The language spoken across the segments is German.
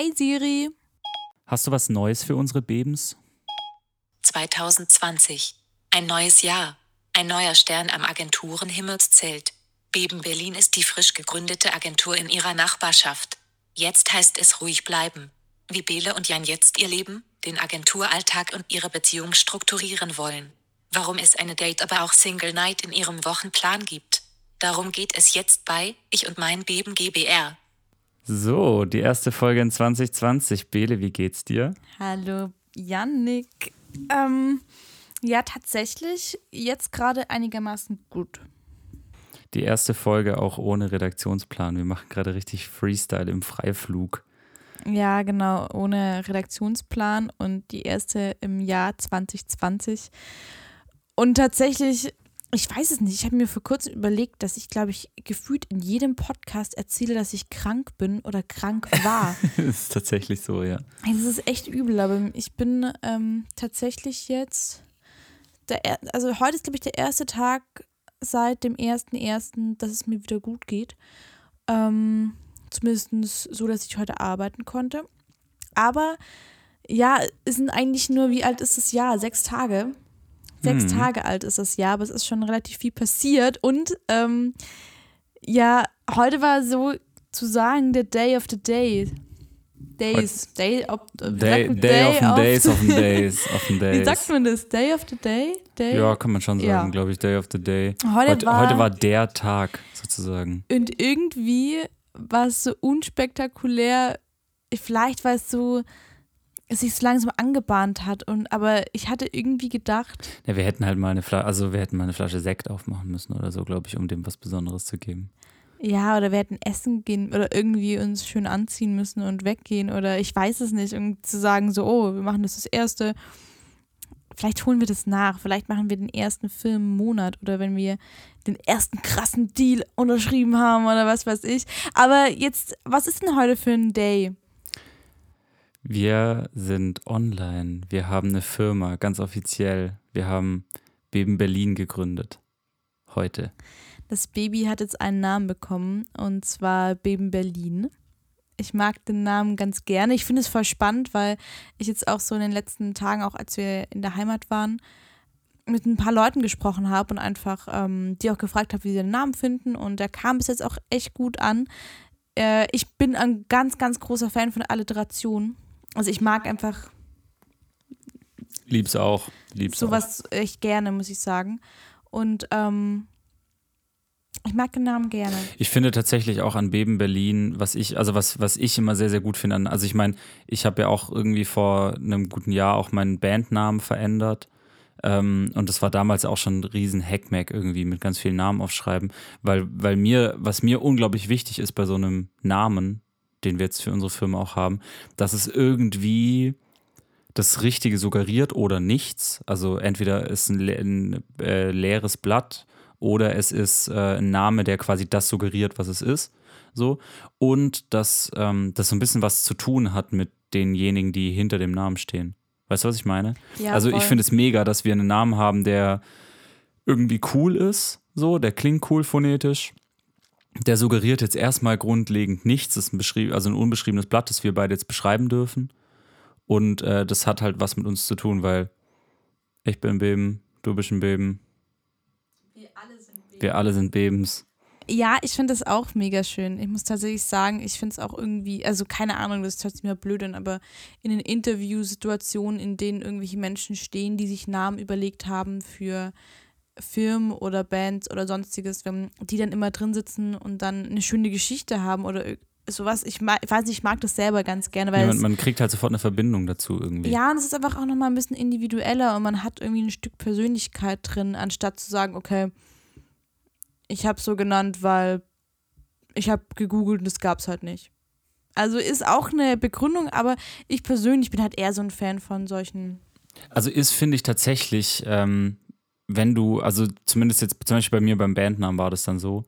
Hey Siri. Hast du was Neues für unsere Bebens? 2020. Ein neues Jahr. Ein neuer Stern am Agenturenhimmelszelt. Beben Berlin ist die frisch gegründete Agentur in ihrer Nachbarschaft. Jetzt heißt es ruhig bleiben. Wie Bele und Jan jetzt ihr Leben, den Agenturalltag und ihre Beziehung strukturieren wollen. Warum es eine Date aber auch Single Night in ihrem Wochenplan gibt. Darum geht es jetzt bei Ich und mein Beben GBR. So, die erste Folge in 2020. Bele, wie geht's dir? Hallo, Yannick. Ähm, ja, tatsächlich jetzt gerade einigermaßen gut. Die erste Folge auch ohne Redaktionsplan. Wir machen gerade richtig Freestyle im Freiflug. Ja, genau, ohne Redaktionsplan und die erste im Jahr 2020. Und tatsächlich, ich weiß es nicht, ich habe mir vor kurzem überlegt, dass ich, glaube ich, gefühlt in jedem Podcast erzähle, dass ich krank bin oder krank war. das ist tatsächlich so, ja. Das ist echt übel, aber ich bin ähm, tatsächlich jetzt, der, also heute ist, glaube ich, der erste Tag seit dem 1.1., dass es mir wieder gut geht. Ähm, zumindest so, dass ich heute arbeiten konnte. Aber ja, es sind eigentlich nur, wie alt ist das Jahr? Sechs Tage. Sechs mhm. Tage alt ist das Jahr, aber es ist schon relativ viel passiert. Und ähm, ja, heute war so zu sagen der Day of the Day. Days. Day of, day, day, day of, of days of days of days. Wie sagt man das? Day of the day? day? Ja, kann man schon sagen, ja. glaube ich. Day of the day. Heute, heute, war, heute war der Tag sozusagen. Und irgendwie war es so unspektakulär. Vielleicht war es so, es sich so langsam angebahnt hat. Und, aber ich hatte irgendwie gedacht. Ja, wir hätten halt mal eine Flasche, also wir hätten mal eine Flasche Sekt aufmachen müssen oder so, glaube ich, um dem was Besonderes zu geben. Ja, oder wir hätten essen gehen oder irgendwie uns schön anziehen müssen und weggehen oder ich weiß es nicht, um zu sagen, so, oh, wir machen das das erste. Vielleicht holen wir das nach, vielleicht machen wir den ersten Film im Monat oder wenn wir den ersten krassen Deal unterschrieben haben oder was weiß ich. Aber jetzt, was ist denn heute für ein Day? Wir sind online. Wir haben eine Firma, ganz offiziell. Wir haben Beben Berlin gegründet. Heute. Das Baby hat jetzt einen Namen bekommen und zwar Beben Berlin. Ich mag den Namen ganz gerne. Ich finde es voll spannend, weil ich jetzt auch so in den letzten Tagen, auch als wir in der Heimat waren, mit ein paar Leuten gesprochen habe und einfach ähm, die auch gefragt habe, wie sie den Namen finden. Und der kam bis jetzt auch echt gut an. Äh, ich bin ein ganz, ganz großer Fan von Alliteration. Also ich mag einfach. Lieb's auch. Lieb's sowas auch. echt gerne, muss ich sagen. Und ähm, ich mag den Namen gerne. Ich finde tatsächlich auch an Beben Berlin, was ich, also was, was ich immer sehr, sehr gut finde, also ich meine, ich habe ja auch irgendwie vor einem guten Jahr auch meinen Bandnamen verändert. Ähm, und das war damals auch schon ein riesen Hackmack irgendwie mit ganz vielen Namen aufschreiben, weil, weil mir, was mir unglaublich wichtig ist bei so einem Namen, den wir jetzt für unsere Firma auch haben, dass es irgendwie das Richtige suggeriert oder nichts. Also entweder ist ein, ein äh, leeres Blatt oder es ist äh, ein Name, der quasi das suggeriert, was es ist. So. Und dass ähm, das so ein bisschen was zu tun hat mit denjenigen, die hinter dem Namen stehen. Weißt du, was ich meine? Ja, also voll. ich finde es mega, dass wir einen Namen haben, der irgendwie cool ist, so, der klingt cool phonetisch. Der suggeriert jetzt erstmal grundlegend nichts, das ist ein beschrieben, also ein unbeschriebenes Blatt, das wir beide jetzt beschreiben dürfen. Und äh, das hat halt was mit uns zu tun, weil ich bin ein Beben, du bist ein Beben, wir alle sind Bebens. Ja, ich finde das auch mega schön. Ich muss tatsächlich sagen, ich finde es auch irgendwie, also keine Ahnung, das hört sich mir blöd an, aber in den Interviewsituationen, in denen irgendwelche Menschen stehen, die sich Namen überlegt haben für Firmen oder Bands oder sonstiges, wenn die dann immer drin sitzen und dann eine schöne Geschichte haben oder sowas. Ich, mag, ich weiß nicht, ich mag das selber ganz gerne. Weil ja, man, man, kriegt halt sofort eine Verbindung dazu irgendwie. Ja, und es ist einfach auch nochmal ein bisschen individueller und man hat irgendwie ein Stück Persönlichkeit drin, anstatt zu sagen, okay, ich habe so genannt, weil ich habe gegoogelt und es gab es halt nicht. Also ist auch eine Begründung, aber ich persönlich bin halt eher so ein Fan von solchen. Also ist, finde ich tatsächlich, ähm, wenn du, also zumindest jetzt zum Beispiel bei mir beim Bandnamen war das dann so,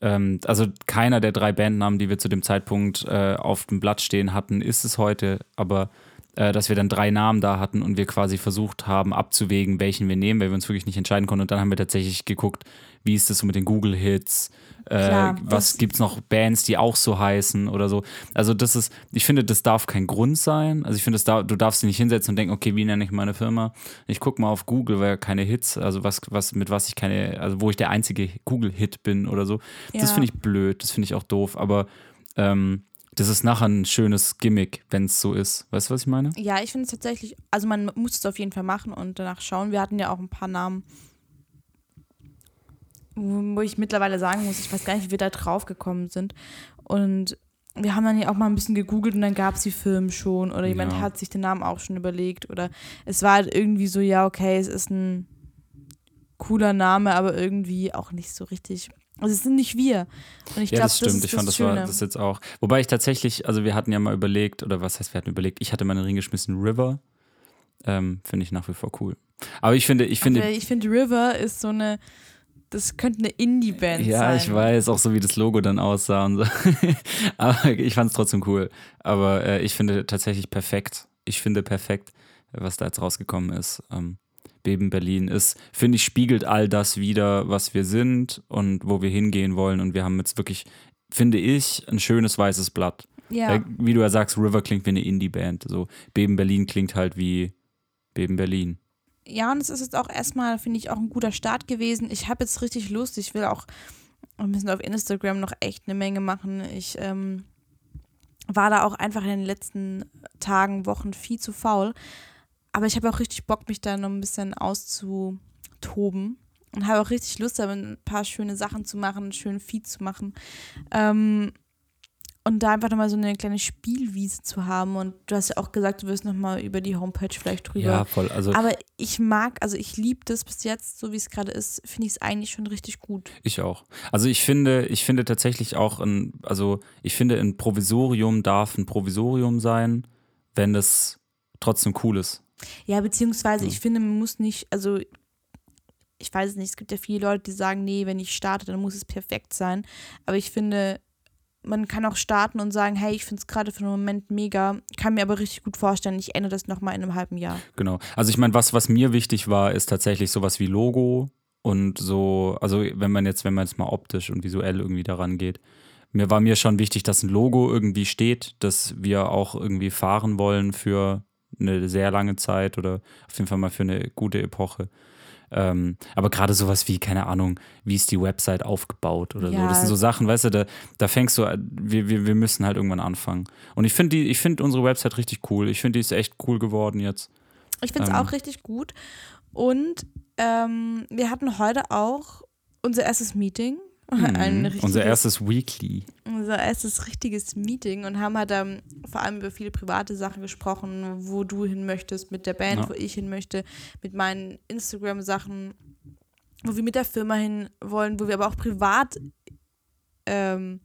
ähm, also keiner der drei Bandnamen, die wir zu dem Zeitpunkt äh, auf dem Blatt stehen hatten, ist es heute, aber äh, dass wir dann drei Namen da hatten und wir quasi versucht haben abzuwägen, welchen wir nehmen, weil wir uns wirklich nicht entscheiden konnten. Und dann haben wir tatsächlich geguckt, wie ist das so mit den Google-Hits, äh, Klar, was das- gibt es noch Bands, die auch so heißen oder so. Also das ist, ich finde, das darf kein Grund sein. Also ich finde, das dar du darfst dich nicht hinsetzen und denken, okay, wie nenne ich meine Firma? Ich gucke mal auf Google, weil keine Hits, also was, was, mit was ich keine, also wo ich der einzige Google-Hit bin oder so. Das Ja. finde ich blöd, das finde ich auch doof, aber ähm, das ist nachher ein schönes Gimmick, wenn es so ist. Weißt du, was ich meine? Ja, ich finde es tatsächlich, also man muss es auf jeden Fall machen und danach schauen. Wir hatten ja auch ein paar Namen, wo ich mittlerweile sagen muss, ich weiß gar nicht, wie wir da drauf gekommen sind. Und wir haben dann ja auch mal ein bisschen gegoogelt und dann gab es die Firmen schon oder jemand Ja. hat sich den Namen auch schon überlegt oder es war halt irgendwie so, ja, okay, es ist ein cooler Name, aber irgendwie auch nicht so richtig. Also es sind nicht wir. Und ich ja, glaube, das stimmt. ist ich das fand, das Schöne. war das jetzt auch. Wobei ich tatsächlich, also wir hatten ja mal überlegt, oder was heißt, wir hatten überlegt, ich hatte mal in den Ring geschmissen, River. Ähm, finde ich nach wie vor cool. Aber ich finde, ich finde, Aber ich finde, River ist so eine, das könnte eine Indie-Band sein. Ja, ich weiß, auch so wie das Logo dann aussah und so. Aber ich fand es trotzdem cool. Aber äh, ich finde tatsächlich perfekt. Ich finde perfekt, was da jetzt rausgekommen ist. Ähm, Beben Berlin ist, finde ich, spiegelt all das wieder, was wir sind und wo wir hingehen wollen. Und wir haben jetzt wirklich, finde ich, ein schönes weißes Blatt. Ja. Wie du ja sagst, River klingt wie eine Indie-Band. So Beben Berlin klingt halt wie Beben Berlin. Ja, und es ist jetzt auch erstmal, finde ich, auch ein guter Start gewesen. Ich habe jetzt richtig Lust. Ich will auch ein bisschen auf Instagram noch echt eine Menge machen. Ich ähm, war da auch einfach in den letzten Tagen, Wochen viel zu faul. Aber ich habe auch richtig Bock, mich da noch ein bisschen auszutoben. Und habe auch richtig Lust, da ein paar schöne Sachen zu machen, einen schönen Feed zu machen. Ähm, und da einfach nochmal so eine kleine Spielwiese zu haben. Und du hast ja auch gesagt, du wirst nochmal über die Homepage vielleicht drüber Ja, voll. Also aber ich mag, also ich liebe das bis jetzt, so wie es gerade ist, finde ich es eigentlich schon richtig gut. Ich auch. Also ich finde, ich finde tatsächlich auch ein, also ich finde, ein Provisorium darf ein Provisorium sein, wenn es trotzdem cool ist. Ja, beziehungsweise Ja. ich finde, man muss nicht, also ich weiß es nicht, es gibt ja viele Leute, die sagen, nee, wenn ich starte, dann muss es perfekt sein. Aber ich finde, man kann auch starten und sagen, hey, ich finde es gerade für den Moment mega, kann mir aber richtig gut vorstellen, ich ändere das nochmal in einem halben Jahr. Genau. Also ich meine, was, was mir wichtig war, ist tatsächlich sowas wie Logo und so, also wenn man jetzt, wenn man jetzt mal optisch und visuell irgendwie daran geht. Mir war mir schon wichtig, dass ein Logo irgendwie steht, dass wir auch irgendwie fahren wollen für eine sehr lange Zeit oder auf jeden Fall mal für eine gute Epoche. Ähm, aber gerade sowas wie, keine Ahnung, wie ist die Website aufgebaut oder so. Ja. Das sind so Sachen, weißt du, da, da fängst du, wir, wir, wir müssen halt irgendwann anfangen. Und ich finde ich finde unsere Website richtig cool. Ich finde, die ist echt cool geworden jetzt. Ich finde es Ähm. auch richtig gut. Und ähm, wir hatten heute auch unser erstes Meeting. Ein Mhm. Unser erstes Weekly. unser erstes richtiges Meeting und haben halt ähm, vor allem über viele private Sachen gesprochen, wo du hin möchtest mit der Band, Ja. wo ich hin möchte, mit meinen Instagram-Sachen, wo wir mit der Firma hin wollen, wo wir aber auch privat ähm,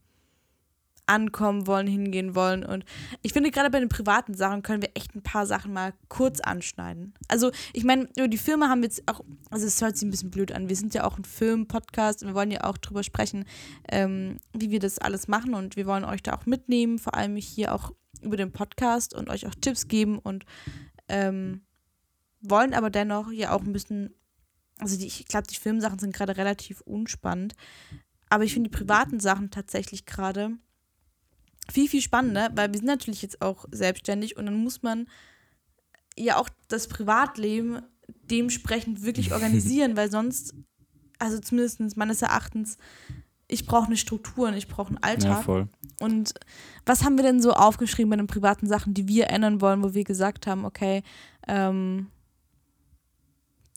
ankommen wollen, hingehen wollen. Und ich finde, gerade bei den privaten Sachen können wir echt ein paar Sachen mal kurz anschneiden. Also, ich meine, über die Firma haben wir jetzt auch, also es hört sich ein bisschen blöd an. Wir sind ja auch ein Film-Podcast und wir wollen ja auch drüber sprechen, ähm, wie wir das alles machen. Und wir wollen euch da auch mitnehmen, vor allem hier auch über den Podcast und euch auch Tipps geben und ähm, wollen aber dennoch ja auch ein bisschen, also die, ich glaube, die Filmsachen sind gerade relativ unspannend. Aber ich finde die privaten Sachen tatsächlich gerade viel, viel spannender, weil wir sind natürlich jetzt auch selbstständig und dann muss man ja auch das Privatleben dementsprechend wirklich organisieren, weil sonst, also zumindest meines Erachtens, ich brauche eine Struktur und ich brauche einen Ja, Alltag. voll. und was haben wir denn so aufgeschrieben bei den privaten Sachen, die wir ändern wollen, wo wir gesagt haben, okay, ähm,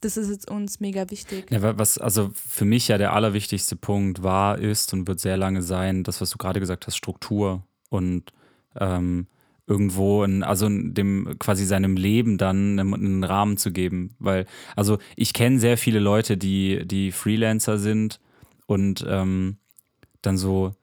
das ist jetzt uns mega wichtig. Ja, wa- was also für mich ja der allerwichtigste Punkt war, ist und wird sehr lange sein, das, was du gerade gesagt hast, Struktur und ähm, irgendwo in, also in dem quasi seinem Leben dann einen, Rahmen zu geben. Weil, also ich kenne sehr viele Leute, die, die Freelancer sind und ähm, dann so,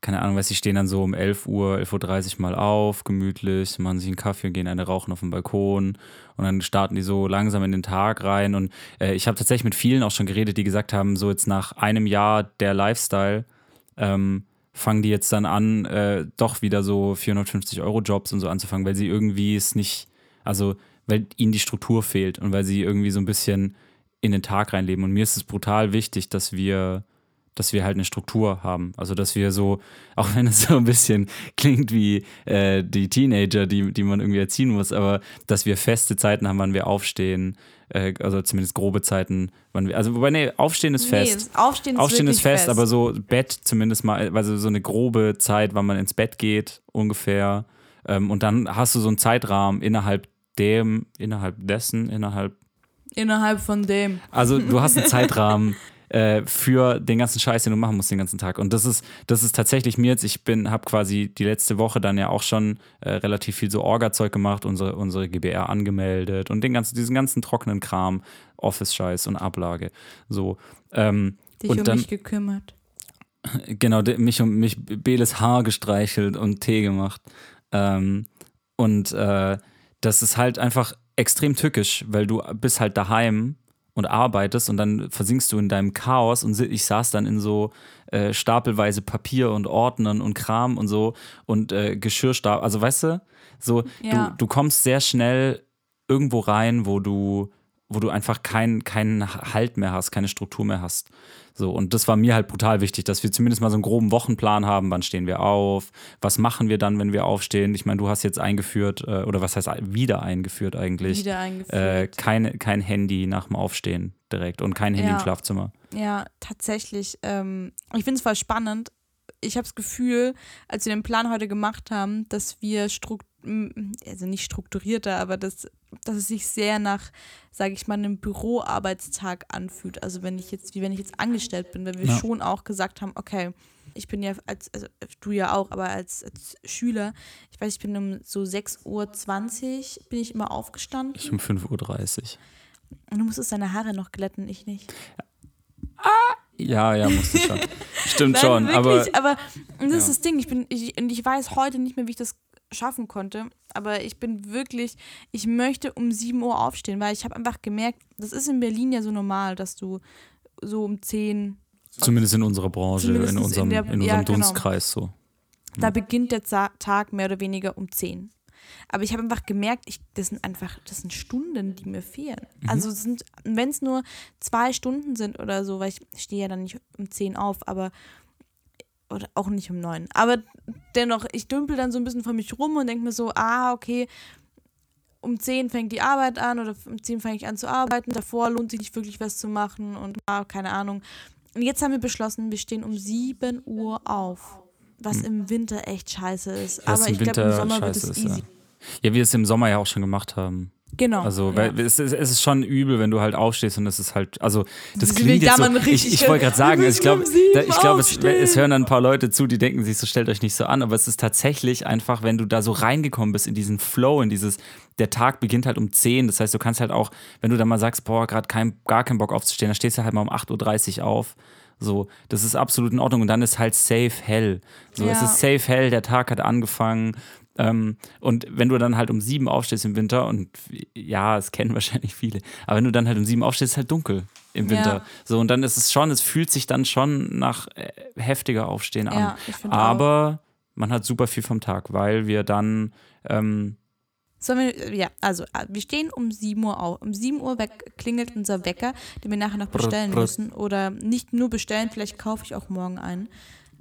keine Ahnung, weiß sie stehen dann so um 11 Uhr, 11.30 Uhr mal auf, gemütlich, machen sich einen Kaffee, gehen eine rauchen auf dem Balkon und dann starten die so langsam in den Tag rein. Und äh, ich habe tatsächlich mit vielen auch schon geredet, die gesagt haben, so jetzt nach einem Jahr der Lifestyle, ähm, fangen die jetzt dann an, äh, doch wieder so 450 Euro Jobs und so anzufangen, weil sie irgendwie es nicht, Also, weil ihnen die Struktur fehlt und weil sie irgendwie so ein bisschen in den Tag reinleben. Und mir ist es brutal wichtig, dass wir, dass wir halt eine Struktur haben. Also, dass wir so, auch wenn es so ein bisschen klingt wie äh, die Teenager, die, die man irgendwie erziehen muss, aber dass wir feste Zeiten haben, wann wir aufstehen, äh, also zumindest grobe Zeiten, wann wir, also wobei, nee, aufstehen ist Nee, fest. das Aufstehen ist, Aufstehen ist wirklich fest, aber so Bett zumindest mal, also so eine grobe Zeit, wann man ins Bett geht, ungefähr. Ähm, und dann hast du so einen Zeitrahmen innerhalb dem, innerhalb dessen, innerhalb, Innerhalb von dem. also du hast einen Zeitrahmen äh, für den ganzen Scheiß, den du machen musst den ganzen Tag. Und das ist, das ist tatsächlich mir jetzt, ich bin, habe quasi die letzte Woche dann ja auch schon äh, relativ viel so Orga-Zeug gemacht, unsere, unsere GBR angemeldet und den ganzen, diesen ganzen trockenen Kram, Office-Scheiß und Ablage. So. Ähm, Dich und um dann, mich gekümmert. Genau, mich um mich Beles Haar gestreichelt und Tee gemacht. Ähm, und äh, das ist halt einfach extrem tückisch, weil du bist halt daheim und arbeitest und dann versinkst du in deinem Chaos und ich saß dann in so äh, stapelweise Papier und Ordnern und Kram und so und äh, Geschirrstab, also weißt du, so Ja. du, du kommst sehr schnell irgendwo rein, wo du wo du einfach keinen keinen Halt mehr hast, keine Struktur mehr hast. So, und das war mir halt brutal wichtig, dass wir zumindest mal so einen groben Wochenplan haben, wann stehen wir auf, was machen wir dann, wenn wir aufstehen. Ich meine, du hast jetzt eingeführt, äh, oder was heißt wieder eingeführt eigentlich, Wieder eingeführt. äh, keine, kein Handy nach dem Aufstehen direkt und kein Handy Ja. im Schlafzimmer. Ja, tatsächlich. Ähm, ich finde es voll spannend. Ich habe das Gefühl, als wir den Plan heute gemacht haben, dass wir strukt m- also nicht strukturierter, aber dass, dass es sich sehr nach, sage ich mal, einem Büroarbeitstag anfühlt. Also wenn ich jetzt, wie wenn ich jetzt angestellt bin, weil wir Ja. schon auch gesagt haben, okay, ich bin ja als, also du ja auch, aber als, als Schüler, ich weiß, ich bin um so 6.20 Uhr bin ich immer aufgestanden Ich um 5.30 Uhr. und du musstest deine Haare noch glätten, ich nicht. Ja, ja, musste schon. Stimmt Nein, schon, aber wirklich, aber und das ist Ja. das Ding. Ich bin, ich, und ich weiß heute nicht mehr, wie ich das schaffen konnte. Aber ich bin wirklich, ich möchte um 7 Uhr aufstehen, weil ich habe einfach gemerkt, das ist in Berlin ja so normal, dass du so um 10, zumindest in unserer Branche, in in unserem, der- in unserem ja, genau. Dunstkreis so. da beginnt der Tag mehr oder weniger um 10. Aber ich habe einfach gemerkt, ich, das sind einfach, das sind Stunden, die mir fehlen. Mhm. Also sind, wenn es nur zwei Stunden sind oder so, weil ich stehe ja dann nicht um 10 auf, aber oder auch nicht um 9. Aber dennoch, ich dümpel dann so ein bisschen vor mich rum und denke mir so, ah, okay, um 10 fängt die Arbeit an oder um 10 fange ich an zu arbeiten. Davor lohnt sich nicht wirklich was zu machen und ah, keine Ahnung. Und jetzt haben wir beschlossen, wir stehen um 7 Uhr auf. Was im Winter echt scheiße ist. Hm. Was Aber im ich glaube, im Sommer wird es easy. ja. Ja, wie wir es im Sommer ja auch schon gemacht haben. Genau. Also, ja. es, ist, es ist schon übel, wenn du halt aufstehst und es ist halt, also das Wir klingt jetzt so, ich, ich wollte gerade sagen, also ich glaube, ich glaube, es, es hören dann ein paar Leute zu, die denken sich so, stellt euch nicht so an, aber es ist tatsächlich einfach, wenn du da so reingekommen bist in diesen Flow, in dieses, der Tag beginnt halt um 10, das heißt, du kannst halt auch, wenn du dann mal sagst, boah, gerade kein, gar keinen Bock aufzustehen, dann stehst du halt mal um 8.30 Uhr auf. So, das ist absolut in Ordnung und dann ist halt safe hell. So, es Ja. ist safe hell, der Tag hat angefangen. Ähm, und wenn du dann halt um sieben aufstehst im Winter, und ja, es kennen wahrscheinlich viele, aber wenn du dann halt um sieben aufstehst, ist halt dunkel im Winter. Ja. So, und dann ist es schon, es fühlt sich dann schon nach äh, heftiger Aufstehen an. Ja, aber man hat super viel vom Tag, weil wir dann, ähm, Sollen wir, ja, also äh, wir stehen um 7 Uhr auf. Um 7 Uhr weg, klingelt unser Wecker, den wir nachher noch Brr, bestellen brr. müssen. Oder nicht nur bestellen, vielleicht kaufe ich auch morgen einen.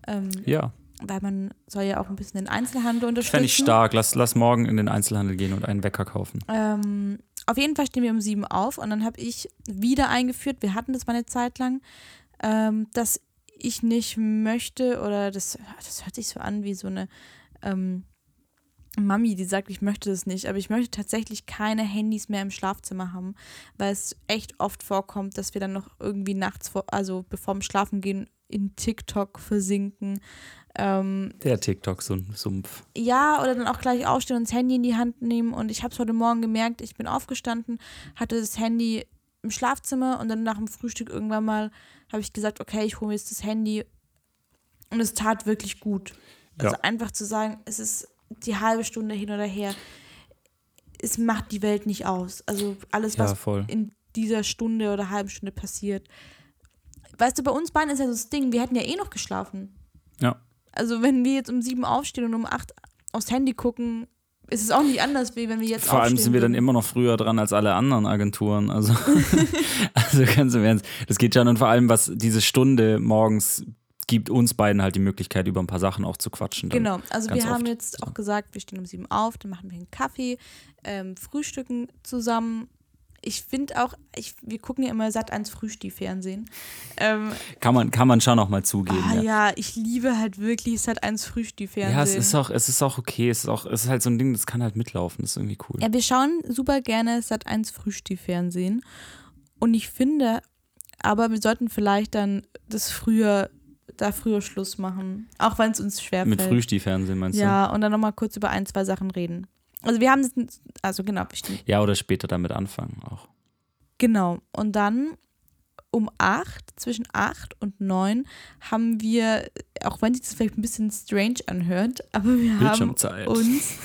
Ähm, ja, weil man soll ja auch ein bisschen den Einzelhandel unterstützen. fände ich stark. Lass, lass morgen in den Einzelhandel gehen und einen Wecker kaufen. Ähm, auf jeden Fall stehen wir um 7 auf und dann habe ich wieder eingeführt, wir hatten das mal eine Zeit lang, ähm, dass ich nicht möchte oder das, das hört sich so an wie so eine ähm, Mami, die sagt, ich möchte das nicht, aber ich möchte tatsächlich keine Handys mehr im Schlafzimmer haben, weil es echt oft vorkommt, dass wir dann noch irgendwie nachts, vor, also bevor wir schlafen gehen, in TikTok versinken. Ähm, Der TikTok-Sumpf. ja, oder dann auch gleich aufstehen und das Handy in die Hand nehmen. Und ich habe es heute Morgen gemerkt, ich bin aufgestanden, hatte das Handy im Schlafzimmer und dann nach dem Frühstück irgendwann mal habe ich gesagt, okay, ich hole mir jetzt das Handy. Und es tat wirklich gut. Also Ja. einfach zu sagen, es ist die halbe Stunde hin oder her. Es macht die Welt nicht aus. Also alles, Ja, was voll. in dieser Stunde oder halben Stunde passiert. Weißt du, bei uns beiden ist ja so das Ding, wir hätten ja eh noch geschlafen. Ja. Also wenn wir jetzt um sieben aufstehen und um acht aufs Handy gucken, es ist auch nicht anders, wie wenn wir jetzt Vor allem sind wir dann immer noch früher dran als alle anderen Agenturen. Also, also ganz im Ernst. Das geht schon. Und vor allem, was diese Stunde morgens gibt uns beiden halt die Möglichkeit, über ein paar Sachen auch zu quatschen. Genau, also wir haben oft. jetzt auch gesagt, wir stehen um sieben auf, dann machen wir einen Kaffee, ähm, frühstücken zusammen. Ich finde auch, ich, wir gucken ja immer Sat 1 Frühstih-Fernsehen. Ähm, Kann man, kann man schon auch mal zugeben. ah, ja. ja, ich liebe halt wirklich Sat 1 Frühstih-Fernsehen. Ja, es ist auch, es ist auch okay. Es ist auch, es ist halt so ein Ding, das kann halt mitlaufen. Das ist irgendwie cool. Ja, wir schauen super gerne Sat 1 Frühstih-Fernsehen. Und ich finde, aber wir sollten vielleicht dann das früher, da früher Schluss machen. Auch wenn es uns schwerfällt. Mit Frühstihfernsehen meinst Ja, und dann nochmal kurz über ein, zwei Sachen reden. Also wir haben das, also genau, bestimmt. Ja, oder später damit anfangen auch. Genau. Und dann um acht, zwischen acht und neun haben wir, auch wenn sich das vielleicht ein bisschen strange anhört, aber wir haben uns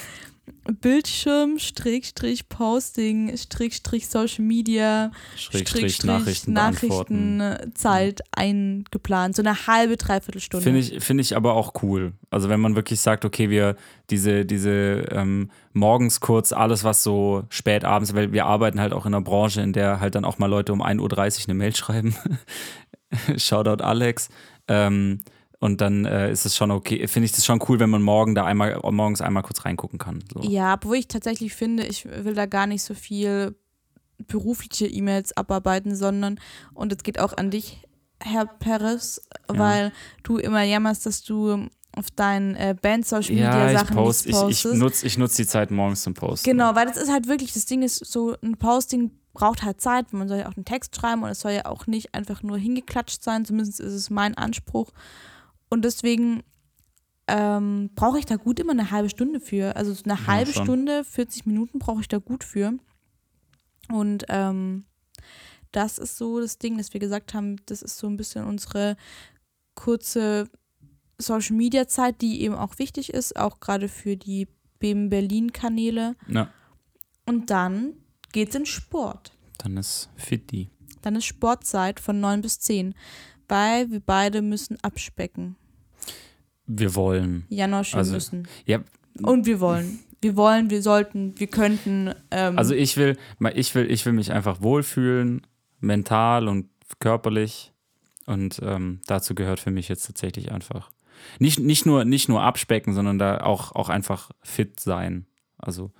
Bildschirm, Schrägstrich, Posting, Schrägstrich, Social Media, Schrägstrich, Nachrichten. Nachrichtenzeit eingeplant. So eine halbe, dreiviertel Stunde. Finde ich, finde ich aber auch cool. Also wenn man wirklich sagt, okay, wir diese, diese ähm, morgens kurz alles, was so spät abends, weil wir arbeiten halt auch in einer Branche, in der halt dann auch mal Leute um 1.30 Uhr eine Mail schreiben. Shoutout Alex. Ähm, und dann äh, ist es schon okay, finde ich das schon cool, wenn man morgen da einmal, morgens einmal kurz reingucken kann. So. Ja, obwohl ich tatsächlich finde, ich will da gar nicht so viel berufliche E-Mails abarbeiten, sondern, und es geht auch an dich, Herr Perez, Ja. weil du immer jammerst, dass du auf deinen äh, Band-Social-Media Ja, post, ich, ich nutze ich nutz die Zeit morgens zum Posten. Genau, weil das ist halt wirklich, das Ding ist so, ein Posting braucht halt Zeit, man soll ja auch einen Text schreiben und es soll ja auch nicht einfach nur hingeklatscht sein, zumindest ist es mein Anspruch. Und deswegen ähm, brauche ich da gut immer eine halbe Stunde für. Also so eine Ja, halbe schon. Stunde, 40 Minuten brauche ich da gut für. Und ähm, das ist so das Ding, dass wir gesagt haben, das ist so ein bisschen unsere kurze Social Media Zeit, die eben auch wichtig ist, auch gerade für die BEM Berlin Kanäle. Ja, Und dann geht's in Sport. dann ist Fitti. Dann ist Sportzeit von 9 bis 10, weil wir beide müssen abspecken. Wir wollen. Janosch, wir Also, müssen. Ja, Und wir wollen. Wir wollen, wir sollten, wir könnten. Ähm, Also ich will, ich will, ich will mich einfach wohlfühlen, mental und körperlich. Und ähm, dazu gehört für mich jetzt tatsächlich einfach nicht, nicht, nur, nicht nur abspecken, sondern da auch, auch einfach fit sein. Also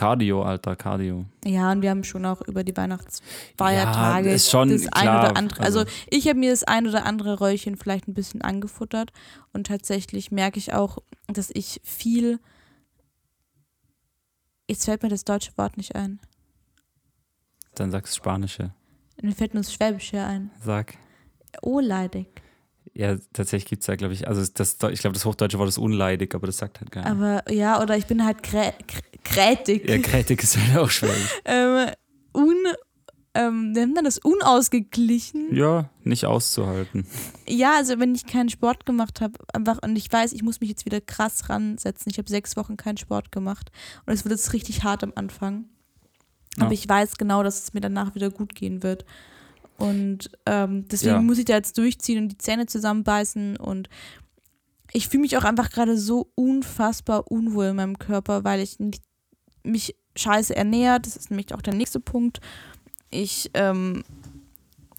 Cardio, Alter, Cardio. ja, und wir haben schon auch über die Weihnachtsfeiertage Ja, ist schon das ein oder andere. Also, also- ich habe mir das ein oder andere Röllchen vielleicht ein bisschen angefuttert und tatsächlich merke ich auch, dass ich viel. Jetzt fällt mir das deutsche Wort nicht ein. Dann sagst du Spanische. Mir fällt nur das Schwäbische ein. Sag. Oh, leidig. Ja, tatsächlich gibt es da, glaube ich, also das, ich glaube, das hochdeutsche Wort ist unleidig, aber das sagt halt keiner. Aber ja, oder ich bin halt krä krä krätig. Ja, Kretik ist halt auch schwer. ähm, un, ähm, nennt man das unausgeglichen? Ja, nicht auszuhalten. Ja, also wenn ich keinen Sport gemacht habe, einfach und ich weiß, ich muss mich jetzt wieder krass ransetzen. Ich habe sechs Wochen keinen Sport gemacht und es wird jetzt richtig hart am Anfang. Ja. Aber ich weiß genau, dass es mir danach wieder gut gehen wird. Und ähm, deswegen Ja. muss ich da jetzt durchziehen und die Zähne zusammenbeißen und ich fühle mich auch einfach gerade so unfassbar unwohl in meinem Körper, weil ich nicht, mich scheiße ernährt. Das ist nämlich auch der nächste Punkt. Ich ähm,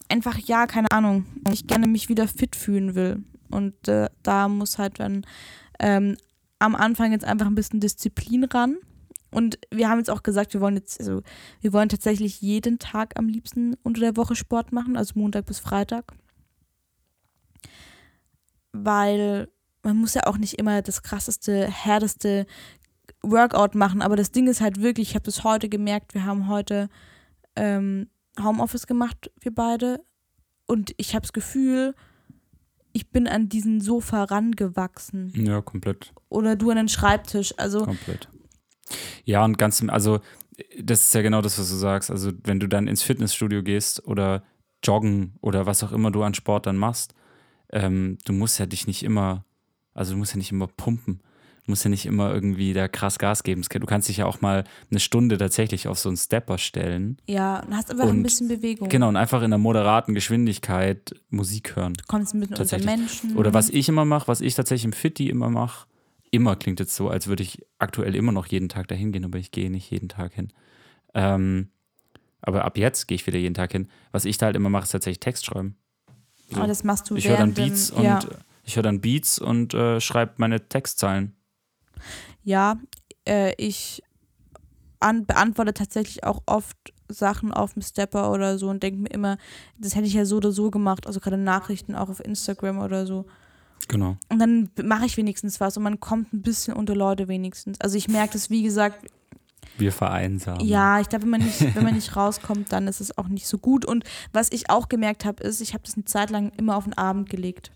einfach, ja, keine Ahnung, ich gerne mich wieder fit fühlen will. Und äh, da muss halt dann ähm, am Anfang jetzt einfach ein bisschen Disziplin ran. Und wir haben jetzt auch gesagt, wir wollen jetzt, also wir wollen tatsächlich jeden Tag am liebsten unter der Woche Sport machen, also Montag bis Freitag. Weil man muss ja auch nicht immer das krasseste, härteste Workout machen, aber das Ding ist halt wirklich, ich habe das heute gemerkt, wir haben heute ähm, Homeoffice gemacht, wir beide. Und ich habe das Gefühl, ich bin an diesen Sofa rangewachsen. Ja, komplett. Oder du an den Schreibtisch. Also, Komplett. Ja, und ganz, im- also das ist ja genau das, was du sagst. Also wenn du dann ins Fitnessstudio gehst oder joggen oder was auch immer du an Sport dann machst, ähm, du musst ja dich nicht immer, also du musst ja nicht immer pumpen. Du musst ja nicht immer irgendwie da krass Gas geben. Du kannst dich ja auch mal eine Stunde tatsächlich auf so einen Stepper stellen. ja, und hast einfach ein Und bisschen Bewegung. Genau, und einfach in einer moderaten Geschwindigkeit Musik hören. Du kommst ein bisschen unter. Menschen. Oder was ich immer mache, was ich tatsächlich im Fitti immer mache, immer klingt jetzt so, als würde ich aktuell immer noch jeden Tag dahin gehen, aber ich gehe nicht jeden Tag hin. Ähm, aber ab jetzt gehe ich wieder jeden Tag hin. Was ich da halt immer mache, ist tatsächlich Text schreiben. So. Aber das machst du Ich höre dann während dem- Beats und ja. ich höre dann Beats und äh, schreibe meine Textzeilen. Ja, äh, ich an, beantworte tatsächlich auch oft Sachen auf dem Stepper oder so und denke mir immer, das hätte ich ja so oder so gemacht, also gerade Nachrichten auch auf Instagram oder so. Genau. Und dann mache ich wenigstens was und man kommt ein bisschen unter Leute wenigstens. Also ich merke das, wie gesagt, Wir vereinsamen. ja, ich glaube, wenn man nicht, wenn man nicht rauskommt, dann ist es auch nicht so gut. Und was ich auch gemerkt habe, ist, ich habe das eine Zeit lang immer auf den Abend gelegt.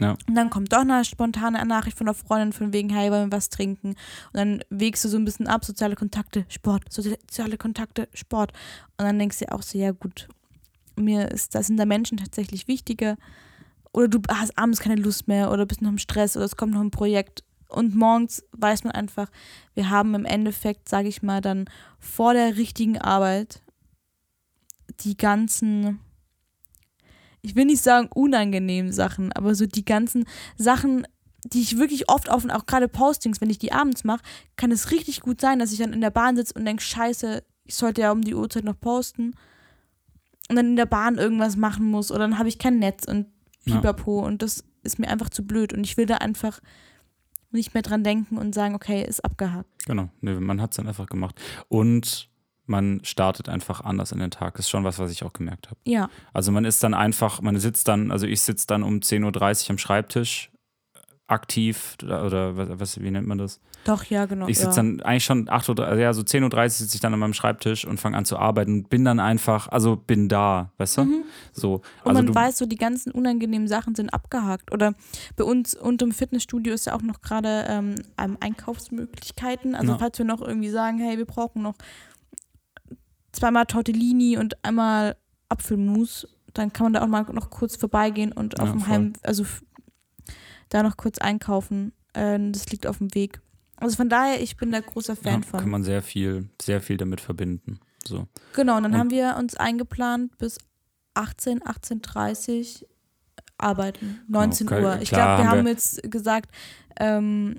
Ja. Und dann kommt doch eine spontane Nachricht von einer Freundin von wegen, hey, wollen wir was trinken? Und dann wägst du so ein bisschen ab, soziale Kontakte, Sport, soziale Kontakte, Sport. Und dann denkst du auch so, ja gut, mir ist, das sind da Menschen tatsächlich wichtiger. Oder du hast abends keine Lust mehr oder bist noch im Stress oder es kommt noch ein Projekt. Und morgens weiß man einfach, wir haben im Endeffekt, sage ich mal, dann vor der richtigen Arbeit die ganzen, ich will nicht sagen unangenehmen Sachen, aber so die ganzen Sachen, die ich wirklich oft auf und auch gerade Postings, wenn ich die abends mache, kann es richtig gut sein, dass ich dann in der Bahn sitze und denke, scheiße, ich sollte ja um die Uhrzeit noch posten und dann in der Bahn irgendwas machen muss oder dann habe ich kein Netz und Ja. pipapo und das ist mir einfach zu blöd und ich will da einfach nicht mehr dran denken und sagen, okay, ist abgehakt. Genau. Nee, man hat es dann einfach gemacht. Und man startet einfach anders in den Tag. Ist schon was, was ich auch gemerkt habe. Ja, Also man ist dann einfach, man sitzt dann, also ich sitze dann um 10.30 Uhr am Schreibtisch, aktiv oder, was, wie nennt man das? doch, ja, genau. Ich sitze ja. dann eigentlich schon 8 Uhr, also ja, so 10.30 Uhr sitze ich dann an meinem Schreibtisch und fange an zu arbeiten und bin dann einfach, also bin da, weißt du? Mhm. So. Und Also man du, weiß, so die ganzen unangenehmen Sachen sind abgehakt. Oder bei uns und im Fitnessstudio ist ja auch noch gerade ähm, Einkaufsmöglichkeiten. Also Ja. falls wir noch irgendwie sagen, hey, wir brauchen noch zweimal Tortellini und einmal Apfelmus, dann kann man da auch mal noch kurz vorbeigehen und auf Ja, dem voll. Heim, also da noch kurz einkaufen. Ähm, das liegt auf dem Weg. Also von daher, ich bin da großer ja, Fan kann von. man sehr viel, sehr viel damit verbinden. So. Genau, und dann Und- haben wir uns eingeplant bis 18, 18.30 arbeiten. 19 Okay, Uhr. Ich glaube, wir haben haben wir- jetzt gesagt, ähm,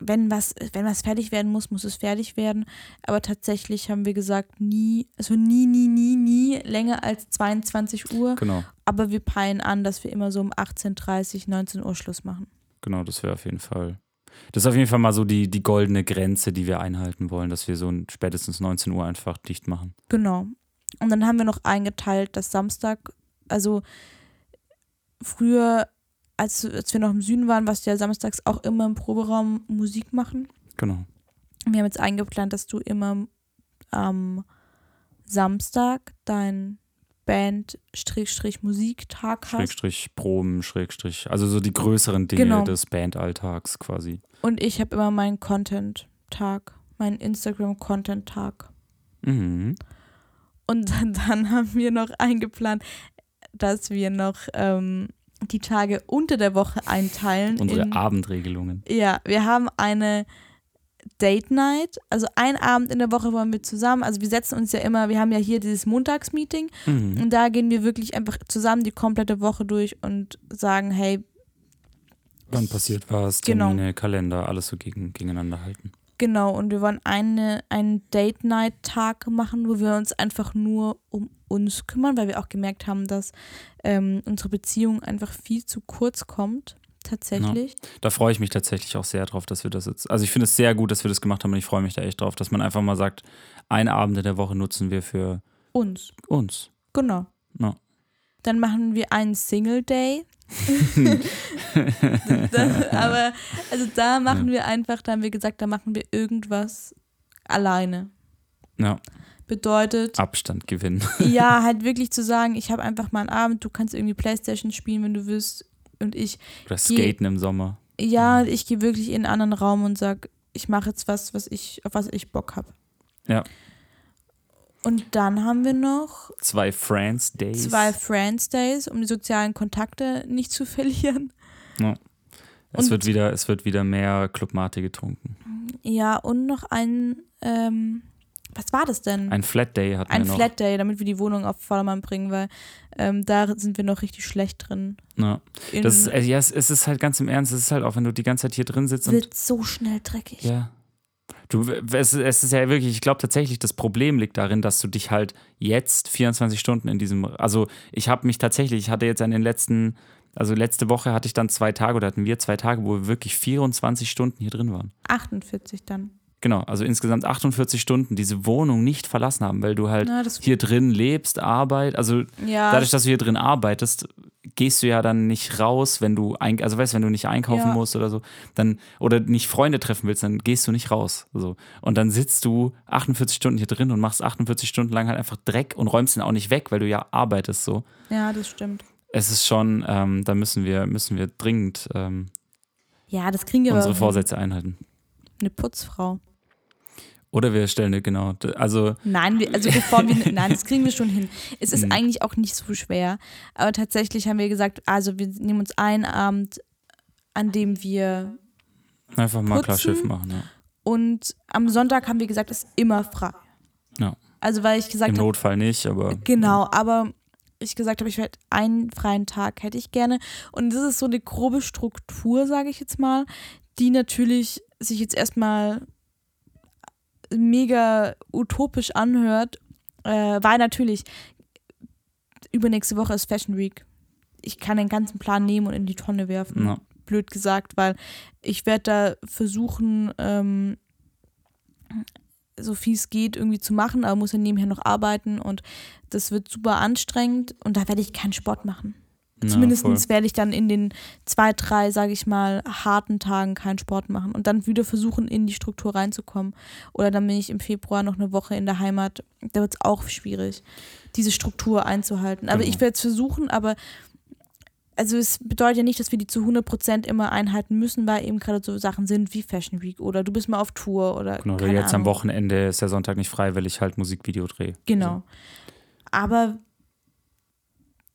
wenn was, wenn was fertig werden muss, muss es fertig werden. Aber tatsächlich haben wir gesagt, nie, also nie, nie, nie, nie länger als 22 Uhr. Genau, Aber wir peilen an, dass wir immer so um 18.30, 19 Uhr Schluss machen. genau, das wäre auf jeden Fall. Das ist auf jeden Fall mal so die, die goldene Grenze, die wir einhalten wollen, dass wir so spätestens 19 Uhr einfach dicht machen. Genau. Und dann haben wir noch eingeteilt, dass Samstag, also früher, als, als wir noch im Süden waren, was ja samstags auch immer im Proberaum Musik machen. Genau. Wir haben jetzt eingeplant, dass du immer am Samstag dein Band-Musiktag hast. Schrägstrich Proben, Schrägstrich, also so die größeren Dinge Genau. des Bandalltags quasi. Und ich habe immer meinen Content-Tag, meinen Instagram-Content-Tag. Mhm. Und dann, dann haben wir noch eingeplant, dass wir noch ähm, die Tage unter der Woche einteilen. Unsere in, Abendregelungen. Ja, wir haben eine Date Night, also ein Abend in der Woche wollen wir zusammen, also wir setzen uns ja immer, wir haben ja hier dieses Montagsmeeting Mhm. und da gehen wir wirklich einfach zusammen die komplette Woche durch und sagen, hey, Wann passiert was, Genau. Termine, Kalender, alles so gegen, gegeneinander halten. genau, und wir wollen eine, einen Date Night Tag machen, wo wir uns einfach nur um uns kümmern, weil wir auch gemerkt haben, dass ähm, unsere Beziehung einfach viel zu kurz kommt, tatsächlich. Da freue ich mich tatsächlich auch sehr drauf, dass wir das jetzt. Also ich finde es sehr gut, dass wir das gemacht haben und ich freue mich da echt drauf, dass man einfach mal sagt, einen Abend in der Woche nutzen wir für Uns, uns. genau. Ja. Dann machen wir einen Single Day. da, aber also da machen wir einfach, da haben wir gesagt, da machen wir irgendwas alleine. Ja, Bedeutet, Abstand gewinnen. ja, halt wirklich zu sagen, ich habe einfach mal einen Abend, du kannst irgendwie Playstation spielen, wenn du willst. Und ich, Oder Skaten im Sommer. ja, ich gehe wirklich in einen anderen Raum und sag, ich mache jetzt was, was ich, auf was ich Bock habe. Ja. Und dann haben wir noch Zwei Friends Days. zwei Friends Days, um die sozialen Kontakte nicht zu verlieren. es, und- wird wieder, es wird wieder mehr Clubmate getrunken. Ja, und noch ein ähm, was war das denn? Ein Flat Day hatten Ein wir noch. Flat Day, damit wir die Wohnung auf Vordermann bringen, weil ähm, da sind wir noch richtig schlecht drin. Ja. In, Das ist, äh, ja, es, es ist halt ganz im Ernst, es ist halt auch, wenn du die ganze Zeit hier drin sitzt und wird so schnell dreckig. Ja. Du, es, es ist ja wirklich, ich glaube tatsächlich, das Problem liegt darin, dass du dich halt jetzt 24 Stunden in diesem, also ich habe mich tatsächlich, ich hatte jetzt in den letzten, also letzte Woche hatte ich dann zwei Tage oder hatten wir zwei Tage, wo wir wirklich 24 Stunden hier drin waren. 48 dann. Genau, also insgesamt 48 Stunden diese Wohnung nicht verlassen haben, weil du halt Na, hier drin lebst, arbeit, also Ja, dadurch, dass du hier drin arbeitest, gehst du ja dann nicht raus, wenn du ein, also weißt, wenn du nicht einkaufen Ja. musst oder so, dann oder nicht Freunde treffen willst, dann gehst du nicht raus, so und dann sitzt du 48 Stunden hier drin und machst 48 Stunden lang halt einfach Dreck und räumst ihn auch nicht weg, weil du ja arbeitest so. ja, das stimmt. Es ist schon, ähm, da müssen wir müssen wir dringend ähm, Ja, das kriegen wir unsere. Vorsätze einhalten. Eine Putzfrau. Oder wir stellen eine, genau, also Nein, wir, also bevor wir, nein, das kriegen wir schon hin. Es ist Mhm. eigentlich auch nicht so schwer, aber tatsächlich haben wir gesagt, also wir nehmen uns einen Abend, an dem wir einfach mal klar? Schiff machen, ja. und am Sonntag haben wir gesagt, ist immer frei. Ja. Also weil ich gesagt Im habe, Notfall nicht, aber genau, aber ich gesagt habe, ich werde einen freien Tag hätte ich gerne und das ist so eine grobe Struktur, sage ich jetzt mal, die natürlich sich jetzt erstmal mega utopisch anhört, äh, weil natürlich übernächste Woche ist Fashion Week. Ich kann den ganzen Plan nehmen und in die Tonne werfen. Ja. Blöd gesagt, weil ich werde da versuchen, ähm, so viel es geht, irgendwie zu machen, aber muss ja nebenher noch arbeiten und das wird super anstrengend und da werde ich keinen Sport machen. Ja, Zumindest werde ich dann in den zwei, drei, sage ich mal, harten Tagen keinen Sport machen und dann wieder versuchen, in die Struktur reinzukommen. Oder dann bin ich im Februar noch eine Woche in der Heimat. Da wird es auch schwierig, diese Struktur einzuhalten. Aber Genau. ich werde es versuchen, aber also es bedeutet ja nicht, dass wir die zu 100% immer einhalten müssen, weil eben gerade so Sachen sind wie Fashion Week oder du bist mal auf Tour oder Genau, jetzt am Ahnung. Wochenende ist der Sonntag nicht frei, weil ich halt Musikvideo drehe. Genau. Aber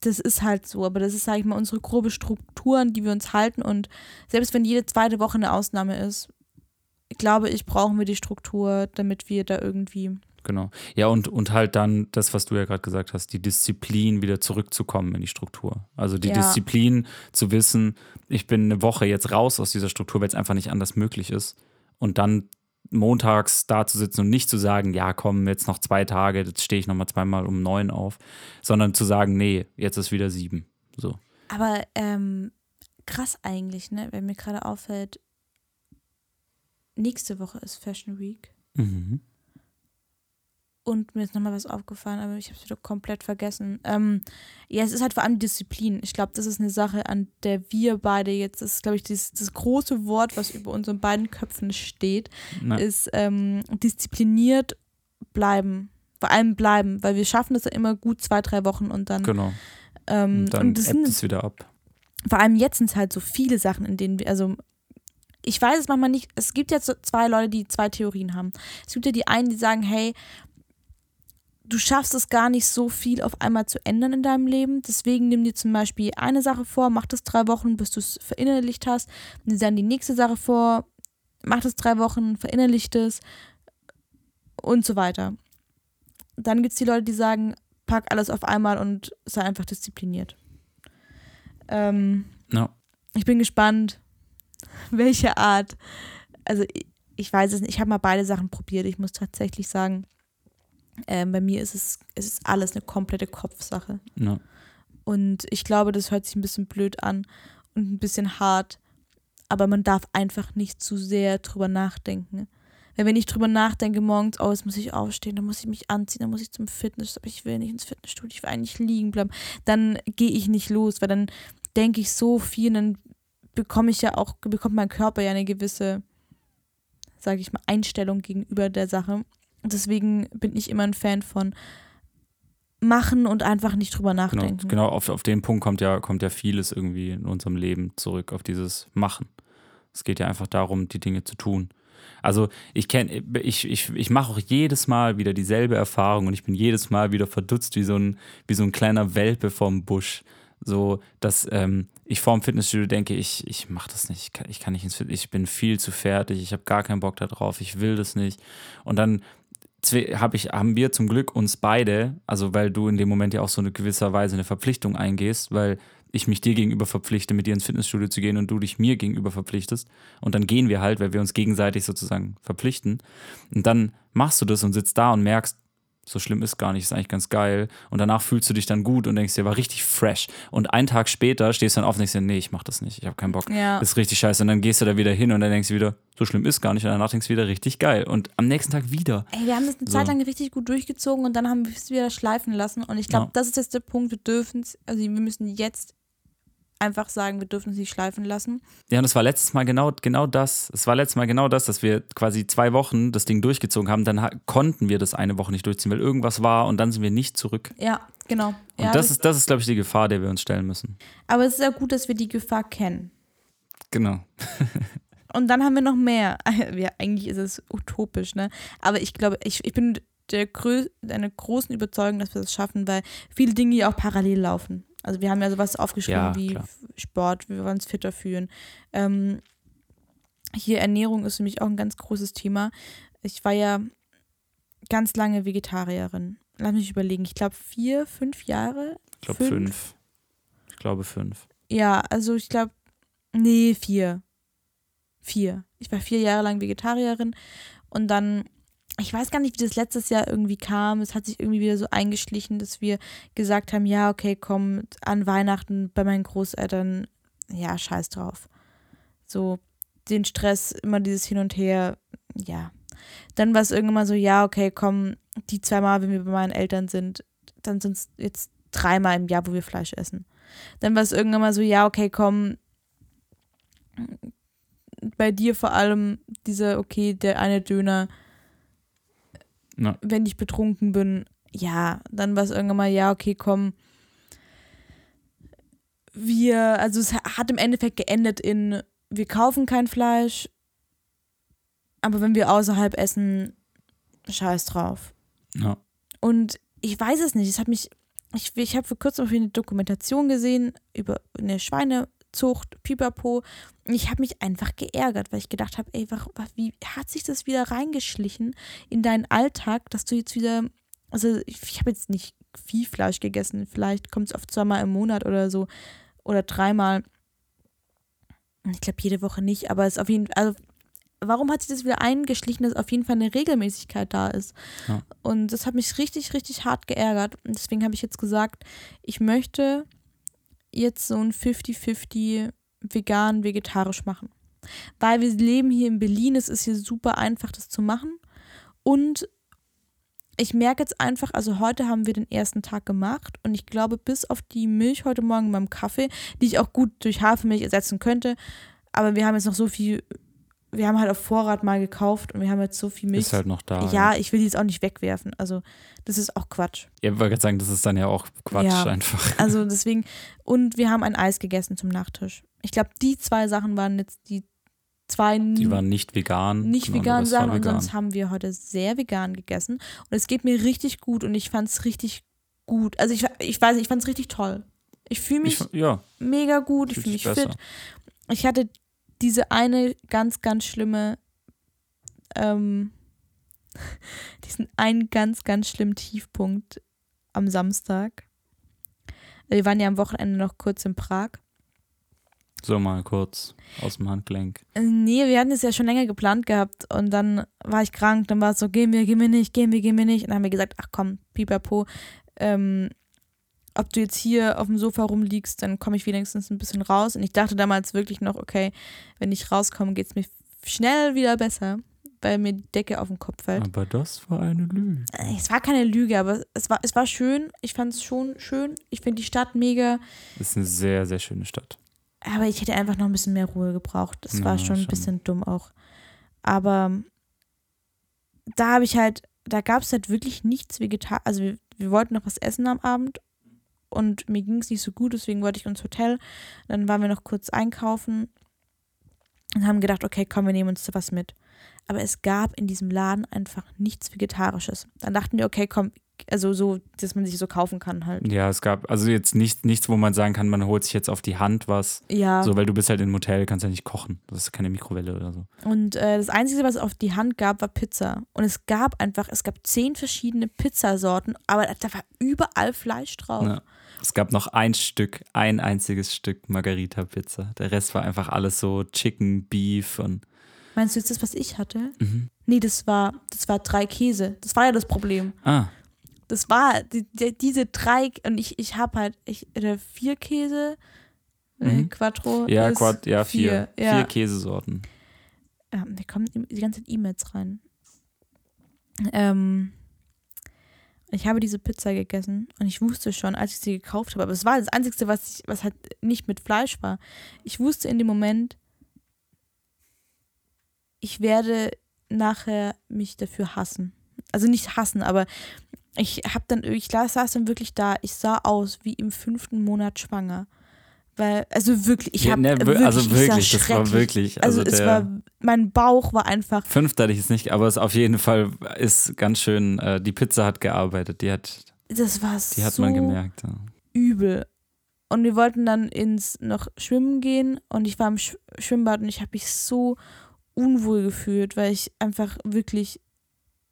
das ist halt so. Aber das ist, sage ich mal, unsere grobe Struktur, an die wir uns halten. Und selbst wenn jede zweite Woche eine Ausnahme ist, glaube ich, brauchen wir die Struktur, damit wir da irgendwie. Genau. Ja, und, und halt dann das, was du ja gerade gesagt hast, die Disziplin wieder zurückzukommen in die Struktur. Also die Ja. Disziplin zu wissen, ich bin eine Woche jetzt raus aus dieser Struktur, weil es einfach nicht anders möglich ist. Und dann montags da zu sitzen und nicht zu sagen, ja, komm, jetzt noch zwei Tage, jetzt stehe ich nochmal zweimal um neun auf, sondern zu sagen, nee, jetzt ist wieder sieben. So. Aber ähm, krass eigentlich, ne? Wenn mir gerade auffällt, nächste Woche ist Fashion Week. Mhm. Und mir ist nochmal was aufgefallen, aber ich habe es wieder komplett vergessen. Ähm, ja, es ist halt vor allem Disziplin. Ich glaube, das ist eine Sache, an der wir beide jetzt, das ist, glaube ich, das, das große Wort, was über unseren beiden Köpfen steht, Na, ist ähm, diszipliniert bleiben. Vor allem bleiben, weil wir schaffen das ja immer gut zwei, drei Wochen und dann. genau. Ähm, Und dann und das sind es wieder ab. vor allem jetzt sind es halt so viele Sachen, in denen wir, also ich weiß es manchmal nicht, es gibt jetzt so zwei Leute, die zwei Theorien haben. Es gibt ja die einen, die sagen, hey, du schaffst es gar nicht so viel auf einmal zu ändern in deinem Leben, deswegen nimm dir zum Beispiel eine Sache vor, mach das drei Wochen, bis du es verinnerlicht hast, nimm dann die nächste Sache vor, mach das drei Wochen, verinnerlicht es und so weiter. Dann gibt es die Leute, die sagen, pack alles auf einmal und sei einfach diszipliniert. Ähm, Ja. ich bin gespannt, welche Art. Also ich, ich weiß es nicht. Ich habe mal beide Sachen probiert. Ich muss tatsächlich sagen, ähm, bei mir ist es, es ist alles eine komplette Kopfsache. Ja. Und ich glaube, das hört sich ein bisschen blöd an und ein bisschen hart. Aber man darf einfach nicht zu sehr drüber nachdenken. Weil wenn ich drüber nachdenke morgens, oh, jetzt muss ich aufstehen, dann muss ich mich anziehen, dann muss ich zum Fitness, aber ich will nicht ins Fitnessstudio, ich will eigentlich liegen bleiben, dann gehe ich nicht los, weil dann denke ich so viel, dann bekomme ich ja auch, bekommt mein Körper ja eine gewisse, sage ich mal, Einstellung gegenüber der Sache. Deswegen bin ich immer ein Fan von machen und einfach nicht drüber Genau, nachdenken. genau auf, auf den Punkt kommt ja, kommt ja vieles irgendwie in unserem Leben zurück, auf dieses Machen. Es geht ja einfach darum, die Dinge zu tun. Also ich kenne, ich, ich, ich mache auch jedes Mal wieder dieselbe Erfahrung und ich bin jedes Mal wieder verdutzt wie so ein, wie so ein kleiner Welpe vorm Busch. So, dass ähm, ich vorm Fitnessstudio denke, ich, ich mache das nicht, ich kann, ich kann nicht ins Fitnessstudio, ich bin viel zu fertig, ich habe gar keinen Bock da drauf, ich will das nicht. Und dann hab ich, haben wir zum Glück uns beide, also weil du in dem Moment ja auch so eine gewisser Weise eine Verpflichtung eingehst, weil ich mich dir gegenüber verpflichte, mit dir ins Fitnessstudio zu gehen und du dich mir gegenüber verpflichtest. Und dann gehen wir halt, weil wir uns gegenseitig sozusagen verpflichten. Und dann machst du das und sitzt da und merkst, so schlimm ist gar nicht, ist eigentlich ganz geil. Und danach fühlst du dich dann gut und denkst dir, war richtig fresh. Und einen Tag später stehst du dann auf und denkst dir, nee, ich mach das nicht, ich habe keinen Bock. Ja. Das ist richtig scheiße. Und dann gehst du da wieder hin und dann denkst du wieder, so schlimm ist gar nicht. Und danach denkst du wieder, richtig geil. Und am nächsten Tag wieder. Ey, wir haben das eine So. Zeit lang richtig gut durchgezogen und dann haben wir es wieder schleifen lassen. Und ich glaube, Ja. das ist jetzt der Punkt, wir dürfen es, also wir müssen jetzt einfach sagen, wir dürfen es nicht schleifen lassen. Ja, und es war letztes Mal genau, genau das. Es war letztes Mal genau das, dass wir quasi zwei Wochen das Ding durchgezogen haben. Dann ha konnten wir das eine Woche nicht durchziehen, weil irgendwas war und dann sind wir nicht zurück. Ja, genau. Und ja, das ist, das ist, glaube ich, die Gefahr, der wir uns stellen müssen. aber es ist ja gut, dass wir die Gefahr kennen. Genau. Und dann haben wir noch mehr. Ja, eigentlich ist es utopisch, ne? Aber ich glaube, ich, ich bin der grö einer großen Überzeugung, dass wir das schaffen, weil viele Dinge ja auch parallel laufen. Also wir haben ja sowas aufgeschrieben Ja, wie klar. Sport, wie wir uns fitter fühlen. Ähm, hier Ernährung ist für mich auch ein ganz großes Thema. Ich war ja ganz lange Vegetarierin. Lass mich überlegen. Ich glaube vier, fünf Jahre. Ich glaube fünf. Ich glaube fünf. Ja, also ich glaube, nee, vier. Vier. Ich war vier Jahre lang Vegetarierin und dann, ich weiß gar nicht, wie das letztes Jahr irgendwie kam. Es hat sich irgendwie wieder so eingeschlichen, dass wir gesagt haben, ja, okay, komm, an Weihnachten bei meinen Großeltern, ja, scheiß drauf. So, den Stress, immer dieses Hin und Her, ja. Dann war es irgendwann mal so, ja, okay, komm, die zweimal, wenn wir bei meinen Eltern sind, dann sind es jetzt dreimal im Jahr, wo wir Fleisch essen. Dann war es irgendwann mal so, ja, okay, komm, bei dir vor allem dieser, okay, der eine Döner, Ja. wenn ich betrunken bin, ja, dann war es irgendwann mal, ja, okay, komm, wir, also es hat im Endeffekt geendet in, wir kaufen kein Fleisch, aber wenn wir außerhalb essen, scheiß drauf. Ja. Und ich weiß es nicht. Es hat mich, ich, ich habe vor kurzem eine Dokumentation gesehen über eine Schweinezucht, Pipapo. Ich habe mich einfach geärgert, weil ich gedacht habe, ey, wie hat sich das wieder reingeschlichen in deinen Alltag, dass du jetzt wieder, also ich, ich habe jetzt nicht viel Fleisch gegessen, vielleicht kommt es oft zweimal im Monat oder so oder dreimal. Ich glaube jede Woche nicht, aber es ist auf jeden Fall, also warum hat sich das wieder eingeschlichen, dass auf jeden Fall eine Regelmäßigkeit da ist? Ja. Und das hat mich richtig, richtig hart geärgert. Und deswegen habe ich jetzt gesagt, ich möchte jetzt so ein 50-50 vegan, vegetarisch machen. Weil wir leben hier in Berlin, es ist hier super einfach, das zu machen. Und ich merke jetzt einfach, also heute haben wir den ersten Tag gemacht und ich glaube, bis auf die Milch heute Morgen beim Kaffee, die ich auch gut durch Hafermilch ersetzen könnte, aber wir haben jetzt noch so viel, wir haben halt auf Vorrat mal gekauft und wir haben jetzt so viel Milch. Ist halt noch da. ja, ich will die jetzt auch nicht wegwerfen. Also, das ist auch Quatsch. Ja, ich wollte gerade sagen, das ist dann ja auch Quatsch Ja. einfach. Also, deswegen, und wir haben ein Eis gegessen zum Nachtisch. Ich glaube, die zwei Sachen waren jetzt die zwei Die waren nicht vegan. nicht war Sachen und vegan. sonst haben wir heute sehr vegan gegessen. Und es geht mir richtig gut und ich fand es richtig gut. Also, ich, ich weiß nicht, ich fand es richtig toll. Ich fühle mich Ich, ja, mega gut, ich fühle mich besser. fit. Ich hatte diese eine ganz, ganz schlimme, ähm, diesen einen ganz, ganz schlimmen Tiefpunkt am Samstag. Wir waren ja am Wochenende noch kurz in Prag. So mal kurz aus dem Handgelenk. Äh, Nee, wir hatten es ja schon länger geplant gehabt und dann war ich krank, dann war es so, gehen wir, gehen wir nicht, gehen wir, gehen wir nicht. Und dann haben wir gesagt, ach komm, pipapo, ähm, ob du jetzt hier auf dem Sofa rumliegst, dann komme ich wenigstens ein bisschen raus. Und ich dachte damals wirklich noch, okay, wenn ich rauskomme, geht es mir schnell wieder besser, weil mir die Decke auf den Kopf fällt. Aber das war eine Lüge. Äh, Es war keine Lüge, aber es war, es war schön. Ich fand es schon schön. Ich finde die Stadt mega. Das ist eine sehr, sehr schöne Stadt. Aber ich hätte einfach noch ein bisschen mehr Ruhe gebraucht. Das war Ja, schon ein schon. bisschen dumm auch. Aber da habe ich halt, da gab es halt wirklich nichts vegetar. Also wir, wir wollten noch was essen am Abend und mir ging es nicht so gut, deswegen wollte ich ins Hotel. Dann waren wir noch kurz einkaufen und haben gedacht, okay, komm, wir nehmen uns was mit. Aber es gab in diesem Laden einfach nichts Vegetarisches. Dann dachten wir, okay, komm, also so, dass man sich so kaufen kann halt. Ja, es gab also jetzt nicht, nichts, wo man sagen kann, man holt sich jetzt auf die Hand was. Ja. So, weil du bist halt im Hotel, kannst ja nicht kochen. Das ist keine Mikrowelle oder so. Und äh, das Einzige, was es auf die Hand gab, war Pizza. Und es gab einfach, es gab zehn verschiedene Pizzasorten, aber da war überall Fleisch drauf. Ja. Es gab noch ein Stück, ein einziges Stück Margarita-Pizza. Der Rest war einfach alles so Chicken, Beef und. Meinst du jetzt das, was ich hatte? Mhm. Nee, das war, das war drei Käse. Das war ja das Problem. Ah, Das war die, die, diese drei, und ich, ich habe halt ich, äh, vier Käse, äh, Mhm. Quattro. ja, Quad, ja, vier. Vier, Ja. Käsesorten. Ja, mir kommen die ganze Zeit E-Mails rein. Ähm, ich habe diese Pizza gegessen und ich wusste schon, als ich sie gekauft habe, aber es war das Einzige, was, ich, was halt nicht mit Fleisch war. Ich wusste in dem Moment, ich werde nachher mich dafür hassen. Also nicht hassen, aber ich habe dann, ich saß dann wirklich da, ich sah aus wie im fünften Monat schwanger. Weil, also wirklich, ich Ja, habe ne, wir- wirklich, also wirklich, das war wirklich, Also, also es der- war, mein Bauch war einfach, Fünf hatte ich jetzt nicht, aber es auf jeden Fall ist ganz schön, äh, die Pizza hat gearbeitet, die hat, das war die hat so man gemerkt. Ja. übel. Und wir wollten dann ins noch schwimmen gehen und ich war im Sch Schwimmbad und ich habe mich so unwohl gefühlt, weil ich einfach wirklich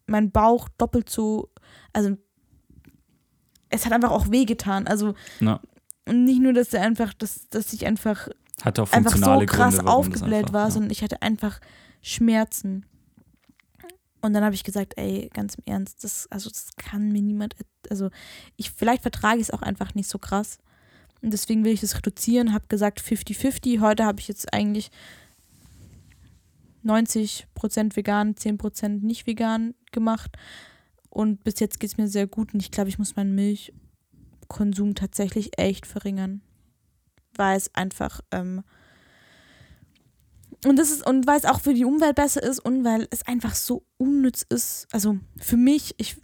mein Bauch doppelt so, also es hat einfach auch wehgetan. Also Ja. Und nicht nur, dass er einfach, dass, dass ich einfach einfach so krass Gründe, aufgebläht einfach, war, ja. sondern ich hatte einfach Schmerzen. Und dann habe ich gesagt, ey, ganz im Ernst, das, also das kann mir niemand, also ich, vielleicht vertrage ich es auch einfach nicht so krass. Und deswegen will ich das reduzieren, habe gesagt 50-50. Heute habe ich jetzt eigentlich 90% vegan, 10% nicht vegan gemacht. Und bis jetzt geht es mir sehr gut und ich glaube, ich muss meinen Milchkonsum tatsächlich echt verringern. Weil es einfach, ähm, und das ist, und weil es auch für die Umwelt besser ist und weil es einfach so unnütz ist. Also für mich, ich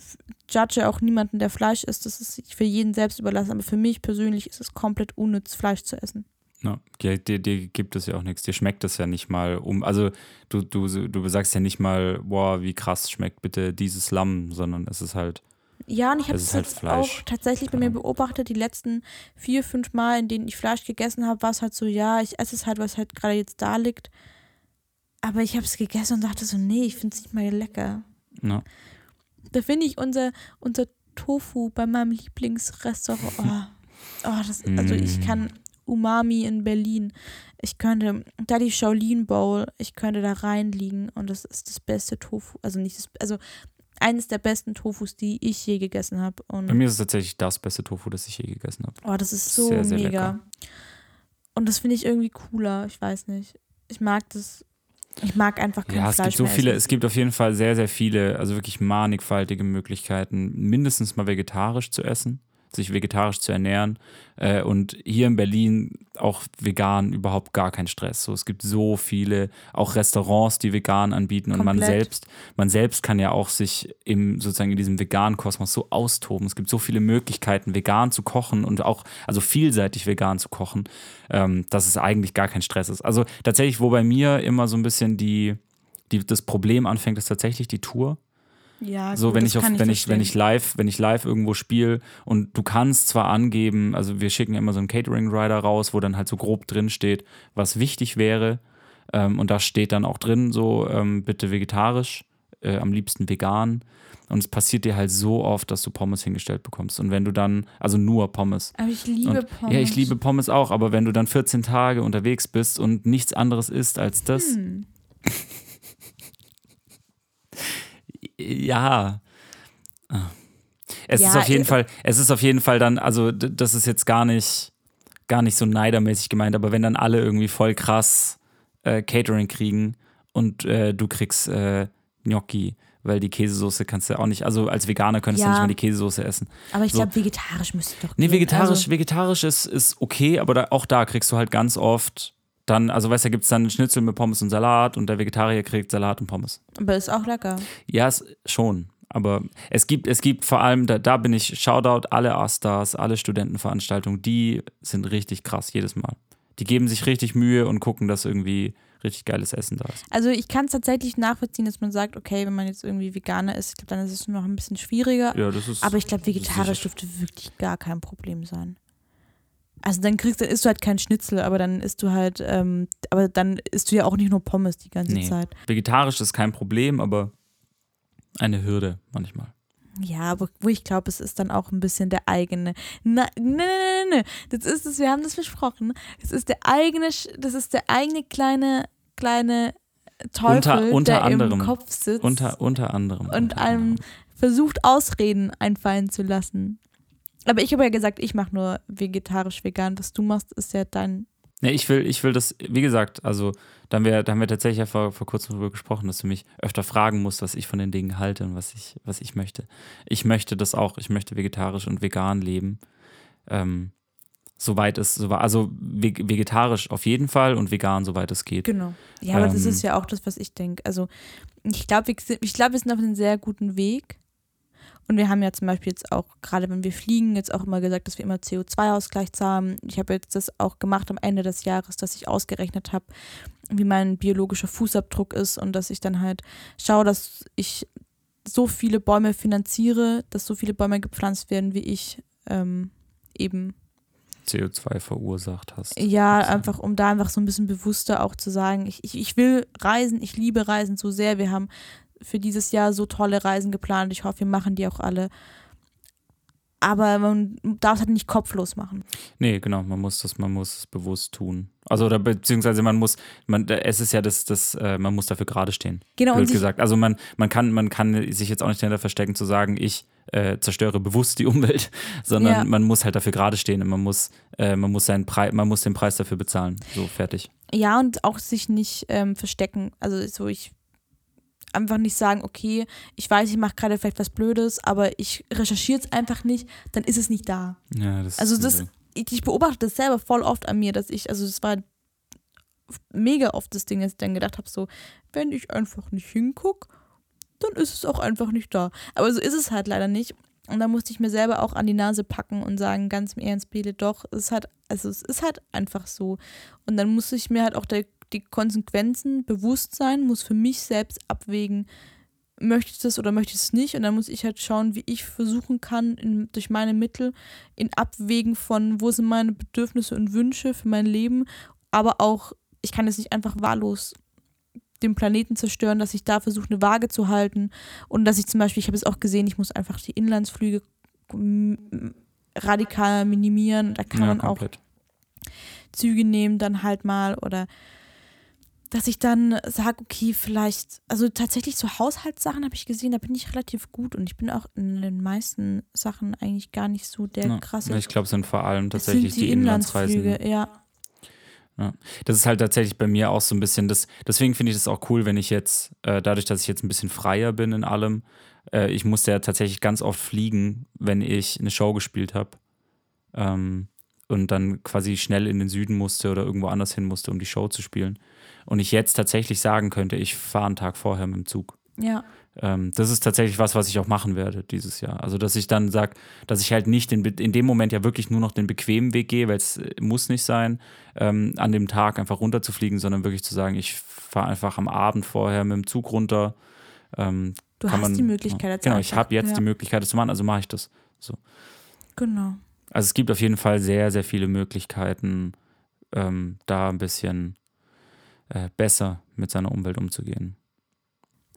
judge auch niemanden, der Fleisch isst, das ist für jeden selbst überlassen, aber für mich persönlich ist es komplett unnütz, Fleisch zu essen. Ja, dir, dir, gibt es ja auch nichts. Dir schmeckt es ja nicht mal um. Also du, du, du sagst ja nicht mal, boah, wie krass schmeckt bitte dieses Lamm, sondern es ist halt. Ja, und ich habe Es halt jetzt Fleisch. auch tatsächlich bei mir beobachtet, die letzten vier, fünf Mal, in denen ich Fleisch gegessen habe, war es halt so, ja, ich esse es halt, was halt gerade jetzt da liegt. Aber ich habe es gegessen und dachte so, nee, ich finde es nicht mal lecker. Ja. Da finde ich unser, unser Tofu bei meinem Lieblingsrestaurant. Oh, oh, das, also ich Mm. kann Umami in Berlin. Ich könnte, da die Shaolin Bowl, ich könnte da reinliegen und das ist das beste Tofu. Also nicht das, also eines der besten Tofus, die ich je gegessen habe. Bei mir ist es tatsächlich das beste Tofu, das ich je gegessen habe. oh, das ist so Sehr, sehr mega. lecker. Und das finde ich irgendwie cooler. Ich weiß nicht. Ich mag das. Ich mag einfach kein Ja, es Fleisch gibt so viele, essen. es gibt auf jeden Fall sehr, sehr viele, also wirklich mannigfaltige Möglichkeiten, mindestens mal vegetarisch zu essen, sich vegetarisch zu ernähren. Äh, und hier in Berlin auch vegan überhaupt gar kein Stress. So, es gibt so viele, auch Restaurants, die vegan anbieten und man Komplett. selbst, man selbst kann ja auch sich im sozusagen in diesem veganen Kosmos so austoben. Es gibt so viele Möglichkeiten, vegan zu kochen und auch, also vielseitig vegan zu kochen, ähm, dass es eigentlich gar kein Stress ist. Also tatsächlich, wo bei mir immer so ein bisschen die, die, das Problem anfängt, ist tatsächlich die Tour. Ja, So, gut, wenn das ich auf, wenn ich, wenn verstehen. ich live, wenn ich live irgendwo spiele und du kannst zwar angeben, also wir schicken immer so einen Catering-Rider raus, wo dann halt so grob drin steht, was wichtig wäre. Ähm, und da steht dann auch drin, so ähm, bitte vegetarisch, äh, am liebsten vegan. Und es passiert dir halt so oft, dass du Pommes hingestellt bekommst. Und wenn du dann, also nur Pommes. Aber ich liebe Und, Pommes. Ja, ich liebe Pommes auch, aber wenn du dann 14 Tage unterwegs bist und nichts anderes isst als das, Hm. ja. Ah. Es ist Ja, auf jeden äh, Fall, es ist auf jeden Fall dann, also das ist jetzt gar nicht, gar nicht so neidermäßig gemeint, aber wenn dann alle irgendwie voll krass äh, Catering kriegen und äh, du kriegst äh, Gnocchi, weil die Käsesoße kannst du auch nicht, also als Veganer könntest du Ja. nicht mal die Käsesoße essen. Aber ich so. glaube, vegetarisch müsste doch Nee, gehen. vegetarisch, Also, vegetarisch ist, ist okay, aber da, auch da kriegst du halt ganz oft dann, also weißt du, gibt es dann Schnitzel mit Pommes und Salat und der Vegetarier kriegt Salat und Pommes. aber ist auch lecker. Ja, es, schon. Aber es gibt, es gibt vor allem, da, da bin ich, Shoutout, alle A-Stars, alle Studentenveranstaltungen, die sind richtig krass jedes Mal. Die geben sich richtig Mühe und gucken, dass irgendwie richtig geiles Essen da ist. Also ich kann es tatsächlich nachvollziehen, dass man sagt, okay, wenn man jetzt irgendwie Veganer ist, ich glaube, dann ist es noch ein bisschen schwieriger. Ja, das ist. Aber ich glaube, vegetarisch dürfte wirklich gar kein Problem sein. Also dann kriegst, dann isst du halt kein Schnitzel, aber dann isst du halt, ähm, aber dann isst du ja auch nicht nur Pommes die ganze Nee. Zeit. Vegetarisch ist kein Problem, aber eine Hürde manchmal. Ja, aber wo ich glaube, es ist dann auch ein bisschen der eigene. Nein, nein, nein, nein, nein. Das ist es, wir haben das versprochen. Es ist der eigene, das ist der eigene kleine, kleine Teufel, Unter- unter der anderem. im Kopf sitzt Unter, unter anderem. und unter einem anderem. versucht, Ausreden einfallen zu lassen. Aber ich habe ja gesagt, ich mache nur vegetarisch-vegan. Was du machst, ist ja dein. Nee, ich will, ich will das, wie gesagt, also da haben wir, da haben wir tatsächlich ja vor, vor kurzem darüber gesprochen, dass du mich öfter fragen musst, was ich von den Dingen halte und was ich, was ich möchte. Ich möchte das auch, ich möchte vegetarisch und vegan leben. Ähm, soweit es, so, also veg- vegetarisch auf jeden Fall und vegan, soweit es geht. Genau. Ja, aber das Ähm. ist ja auch das, was ich denke. Also ich glaube, wir, ich glaub, wir sind auf einem sehr guten Weg. Und wir haben ja zum Beispiel jetzt auch, gerade wenn wir fliegen, jetzt auch immer gesagt, dass wir immer CO2-Ausgleich zahlen. Ich habe jetzt das auch gemacht am Ende des Jahres, dass ich ausgerechnet habe, wie mein biologischer Fußabdruck ist und dass ich dann halt schaue, dass ich so viele Bäume finanziere, dass so viele Bäume gepflanzt werden, wie ich ähm, eben CO2 verursacht hast. ja, einfach um da einfach so ein bisschen bewusster auch zu sagen, ich, ich, ich will reisen, ich liebe Reisen so sehr. Wir haben für dieses Jahr so tolle Reisen geplant. Ich hoffe, wir machen die auch alle. Aber man darf es halt nicht kopflos machen. Nee, genau, man muss das, man muss es bewusst tun. Also oder beziehungsweise man muss, man, es ist ja das, das, äh, man muss dafür gerade stehen. Genau, blöd gesagt. Also man, man kann, man kann sich jetzt auch nicht dahinter verstecken zu sagen, ich äh, zerstöre bewusst die Umwelt, sondern Ja. man muss halt dafür gerade stehen und man muss, äh, man muss seinen Preis, man muss den Preis dafür bezahlen. So fertig. ja, und auch sich nicht ähm, verstecken. Also so ich einfach nicht sagen, okay, ich weiß, ich mache gerade vielleicht was Blödes, aber ich recherchiere es einfach nicht, dann ist es nicht da. Ja, das Also das, ich, ich beobachte das selber voll oft an mir, dass ich, also es war mega oft das Ding, dass ich dann gedacht habe, so, wenn ich einfach nicht hinguck, dann ist es auch einfach nicht da. Aber so ist es halt leider nicht. Und da musste ich mir selber auch an die Nase packen und sagen, ganz im Ernst, Bele, doch, es ist halt, also es ist halt einfach so. Und dann musste ich mir halt auch der, die Konsequenzen bewusst sein, muss für mich selbst abwägen, möchte ich das oder möchte ich es nicht? Und dann muss ich halt schauen, wie ich versuchen kann, in, durch meine Mittel in Abwägen von, wo sind meine Bedürfnisse und Wünsche für mein Leben, aber auch, ich kann jetzt nicht einfach wahllos den Planeten zerstören, dass ich da versuche, eine Waage zu halten und dass ich zum Beispiel, ich habe es auch gesehen, ich muss einfach die Inlandsflüge radikal minimieren. Da kann ja, man auch komplett. Züge nehmen dann halt mal oder dass ich dann sage, okay, vielleicht, also tatsächlich so Haushaltssachen habe ich gesehen, da bin ich relativ gut und ich bin auch in den meisten Sachen eigentlich gar nicht so der Ja, krasse. Ich glaube, es sind vor allem tatsächlich sind die, Inlandsreisen. ja. Das ist halt tatsächlich bei mir auch so ein bisschen das, deswegen finde ich das auch cool, wenn ich jetzt, äh, dadurch, dass ich jetzt ein bisschen freier bin in allem, äh, ich musste ja tatsächlich ganz oft fliegen, wenn ich eine Show gespielt habe. Ähm, und dann quasi schnell in den Süden musste oder irgendwo anders hin musste, um die Show zu spielen. Und ich jetzt tatsächlich sagen könnte, ich fahre einen Tag vorher mit dem Zug. Ja, Ähm, das ist tatsächlich was, was ich auch machen werde dieses Jahr. Also, dass ich dann sage, dass ich halt nicht den, in dem Moment ja wirklich nur noch den bequemen Weg gehe, weil es äh, muss nicht sein, ähm, an dem Tag einfach runterzufliegen, sondern wirklich zu sagen, ich fahre einfach am Abend vorher mit dem Zug runter. Ähm, du hast man, die Möglichkeit Genau, ich einfach. habe jetzt ja. die Möglichkeit, das zu machen, also mache ich das. Genau. Also es gibt auf jeden Fall sehr, sehr viele Möglichkeiten, ähm, da ein bisschen äh, besser mit seiner Umwelt umzugehen.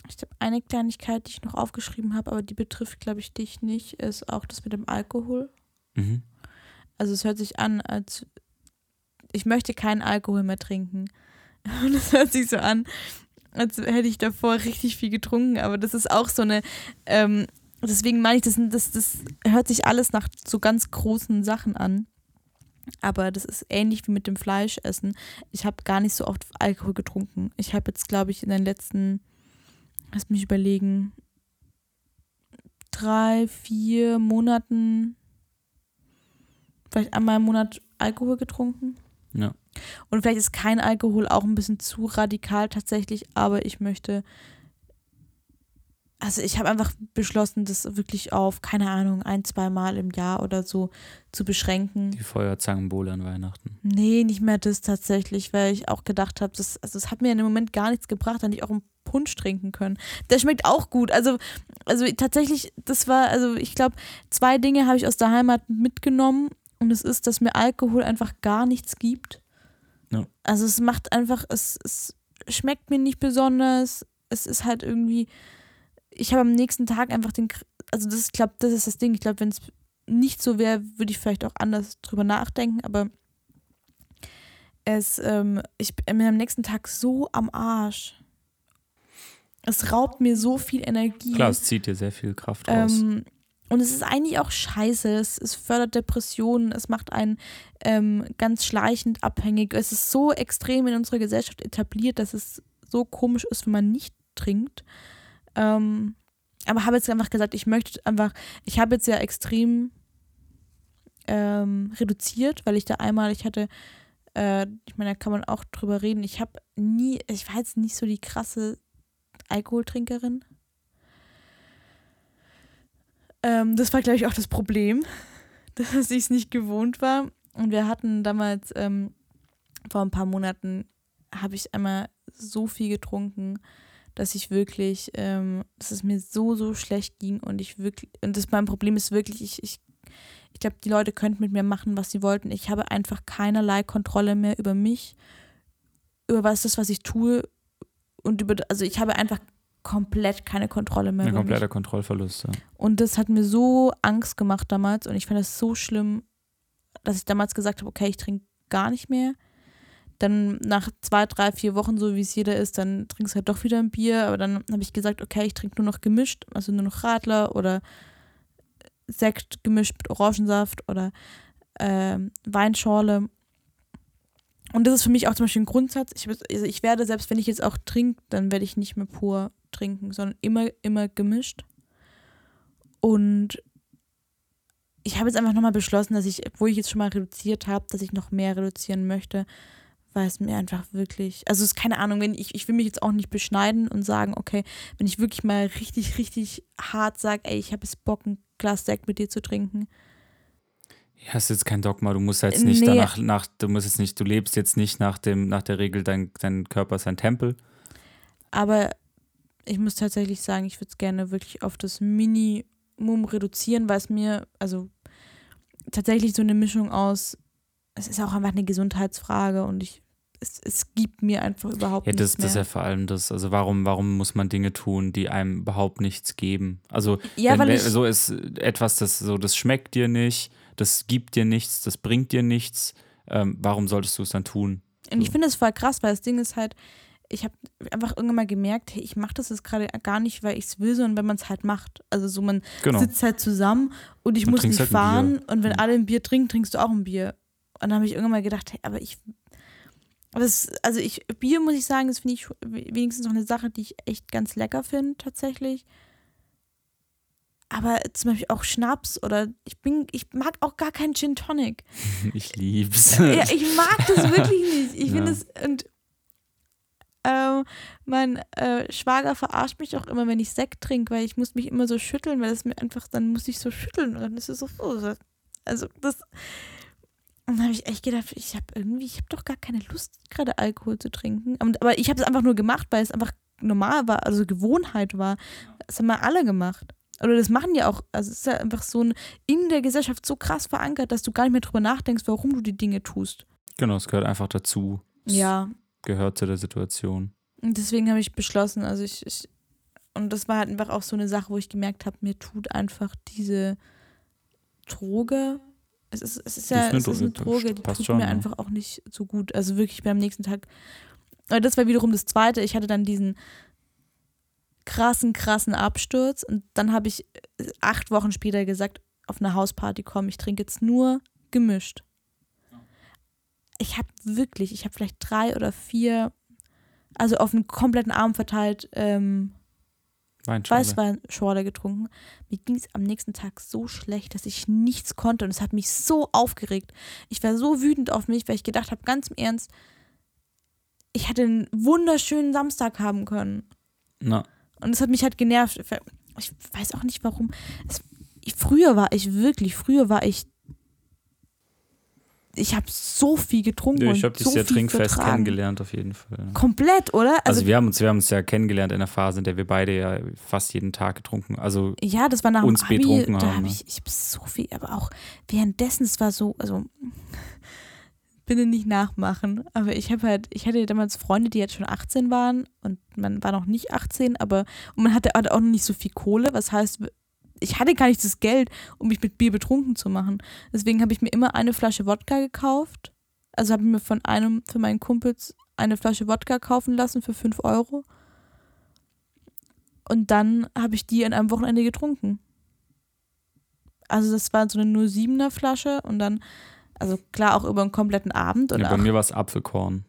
Ich habe eine Kleinigkeit, die ich noch aufgeschrieben habe, aber die betrifft, glaube ich, dich nicht, ist auch das mit dem Alkohol. Mhm. Also es hört sich an, als ich möchte keinen Alkohol mehr trinken. Und es hört sich so an, als hätte ich davor richtig viel getrunken, aber das ist auch so eine, ähm, deswegen meine ich, das, das, das hört sich alles nach so ganz großen Sachen an. Aber das ist ähnlich wie mit dem Fleischessen. Ich habe gar nicht so oft Alkohol getrunken. Ich habe jetzt, glaube ich, in den letzten, lass mich überlegen, drei, vier Monaten vielleicht einmal im Monat Alkohol getrunken. Ja. Und vielleicht ist kein Alkohol auch ein bisschen zu radikal tatsächlich, aber ich möchte also ich habe einfach beschlossen, das wirklich auf, keine Ahnung, ein, zwei Mal im Jahr oder so zu beschränken. Die Feuerzangenbowle an Weihnachten. Nee, nicht mehr das tatsächlich, weil ich auch gedacht habe, das, also das hat mir in dem Moment gar nichts gebracht, dann ich auch einen Punsch trinken können. Der schmeckt auch gut. Also, also tatsächlich, das war, also ich glaube, zwei Dinge habe ich aus der Heimat mitgenommen und es ist, dass mir Alkohol einfach gar nichts gibt. Ja. Also es macht einfach, es, es schmeckt mir nicht besonders. Es ist halt irgendwie, ich habe am nächsten Tag einfach den, also das, ich glaube, das ist das Ding. Ich glaube, wenn es nicht so wäre, würde ich vielleicht auch anders drüber nachdenken, aber es, ähm, ich bin am nächsten Tag so am Arsch. Es raubt mir so viel Energie. Klar, es zieht dir sehr viel Kraft raus. Ähm, und es ist eigentlich auch scheiße. Es, es fördert Depressionen, es macht einen ähm, ganz schleichend abhängig. Es ist so extrem in unserer Gesellschaft etabliert, dass es so komisch ist, wenn man nicht trinkt. Ähm, aber habe jetzt einfach gesagt, ich möchte einfach, ich habe jetzt ja extrem ähm, reduziert, weil ich da einmal, ich hatte, äh, ich meine, da kann man auch drüber reden, ich habe nie, ich war jetzt nicht so die krasse Alkoholtrinkerin. Ähm, das war, glaube ich, auch das Problem, dass ich es nicht gewohnt war. Und wir hatten damals, ähm, vor ein paar Monaten, habe ich einmal so viel getrunken, dass ich wirklich, ähm, dass es mir so, so schlecht ging und ich wirklich, und das mein Problem ist wirklich, ich, ich, ich glaube, die Leute könnten mit mir machen, was sie wollten. Ich habe einfach keinerlei Kontrolle mehr über mich, über was das, was ich tue und über, also ich habe einfach komplett keine Kontrolle mehr. Ein kompletter Kontrollverlust. Ja. Und das hat mir so Angst gemacht damals und ich fand das so schlimm, dass ich damals gesagt habe, okay, ich trinke gar nicht mehr. Dann nach zwei, drei, vier Wochen, so wie es jeder ist, dann trinkst du halt doch wieder ein Bier. Aber dann habe ich gesagt, okay, ich trinke nur noch gemischt, also nur noch Radler oder Sekt gemischt mit Orangensaft oder ähm, Weinschorle. Und das ist für mich auch zum Beispiel ein Grundsatz. Ich, also ich werde, selbst wenn ich jetzt auch trinke, dann werde ich nicht mehr pur trinken, sondern immer, immer gemischt. Und ich habe jetzt einfach nochmal beschlossen, dass ich, obwohl ich jetzt schon mal reduziert habe, dass ich noch mehr reduzieren möchte, weil es mir einfach wirklich, also es ist keine Ahnung, wenn ich, ich will mich jetzt auch nicht beschneiden und sagen, okay, wenn ich wirklich mal richtig, richtig hart sage, ey, ich habe jetzt Bock, ein Glas Sekt mit dir zu trinken. Ja, ist jetzt kein Dogma, du musst jetzt nicht Nee. danach, nach, du musst jetzt nicht, du lebst jetzt nicht nach dem, nach der Regel, dein, dein Körper ist ein Tempel. Aber ich muss tatsächlich sagen, ich würde es gerne wirklich auf das Minimum reduzieren, weil es mir, also tatsächlich so eine Mischung aus, es ist auch einfach eine Gesundheitsfrage und ich, es, es gibt mir einfach überhaupt Ja, das, nichts das ist ja vor allem das. Also warum, warum muss man Dinge tun, die einem überhaupt nichts geben? Also Ja, wenn, so ist etwas, das so, das schmeckt dir nicht, das gibt dir nichts, das bringt dir nichts. Ähm, warum solltest du es dann tun? Und ich finde das voll krass, weil das Ding ist halt, ich habe einfach irgendwann mal gemerkt, hey, ich mache das jetzt gerade gar nicht, weil ich es will, sondern wenn man es halt macht. Also so, man Genau. sitzt halt zusammen und ich Man muss nicht halt fahren und wenn Mhm. alle ein Bier trinken, trinkst du auch ein Bier. Und dann habe ich irgendwann mal gedacht, hey, aber ich, aber es, also ich, Bier muss ich sagen, das finde ich wenigstens noch eine Sache, die ich echt ganz lecker finde, tatsächlich. Aber zum Beispiel auch Schnaps oder ich bin, ich mag auch gar keinen Gin Tonic. Ich lieb's. Ja, ich mag das wirklich nicht. Ich finde Ja. es und ähm, mein äh, Schwager verarscht mich auch immer, wenn ich Sekt trinke, weil ich muss mich immer so schütteln, weil das mir einfach, dann muss ich so schütteln und dann ist es so, also das und dann habe ich echt gedacht, ich habe irgendwie, ich habe doch gar keine Lust, gerade Alkohol zu trinken. Aber ich habe es einfach nur gemacht, weil es einfach normal war, also Gewohnheit war. Das haben wir alle gemacht. Oder das machen ja auch, also es ist ja einfach so ein, in der Gesellschaft so krass verankert, dass du gar nicht mehr drüber nachdenkst, warum du die Dinge tust. genau, es gehört einfach dazu. Es Ja, Gehört zu der Situation. und deswegen habe ich beschlossen, also ich, ich, und das war halt einfach auch so eine Sache, wo ich gemerkt habe, mir tut einfach diese Droge, es ist, es ist ja Das es ist ist eine eine Droge, die tut schon, mir ja. einfach auch nicht so gut. Also wirklich, am nächsten Tag, aber das war wiederum das Zweite, ich hatte dann diesen krassen, krassen Absturz und dann habe ich äh, acht Wochen später gesagt, auf eine Hausparty kommen, ich trinke jetzt nur gemischt. Ich habe wirklich, ich habe vielleicht drei oder vier, also auf einen kompletten Abend verteilt, ähm, Weinschorle. Weißweinschorle getrunken. Mir ging es am nächsten Tag so schlecht, dass ich nichts konnte und es hat mich so aufgeregt. Ich war so wütend auf mich, weil ich gedacht habe, ganz im Ernst, ich hätte einen wunderschönen Samstag haben können. Na, Und das hat mich halt genervt. Ich weiß auch nicht warum. Es, früher war ich wirklich, früher war ich ich habe so viel getrunken. Ja, ich habe dich so sehr trinkfest vertragen. kennengelernt, auf jeden Fall. Komplett, oder? Also, Also, wir, haben uns, wir haben uns ja kennengelernt in einer Phase, in der wir beide ja fast jeden Tag getrunken. Also ja, das war nach uns dem Abi, betrunken da haben, habe ne? ich, ich hab so viel, aber auch währenddessen, es war so, also bitte nicht nachmachen, aber ich habe halt, ich hatte damals Freunde, die jetzt schon 18 waren und man war noch nicht 18, aber und man hatte auch noch nicht so viel Kohle, was heißt, ich hatte gar nicht das Geld, um mich mit Bier betrunken zu machen. Deswegen habe ich mir immer eine Flasche Wodka gekauft. Also habe ich mir von einem, für meinen Kumpels eine Flasche Wodka kaufen lassen für 5 Euro. Und dann habe ich die an einem Wochenende getrunken. Also das war so eine 07er Flasche und dann, also klar auch über einen kompletten Abend. Und ja, bei mir war es Apfelkorn.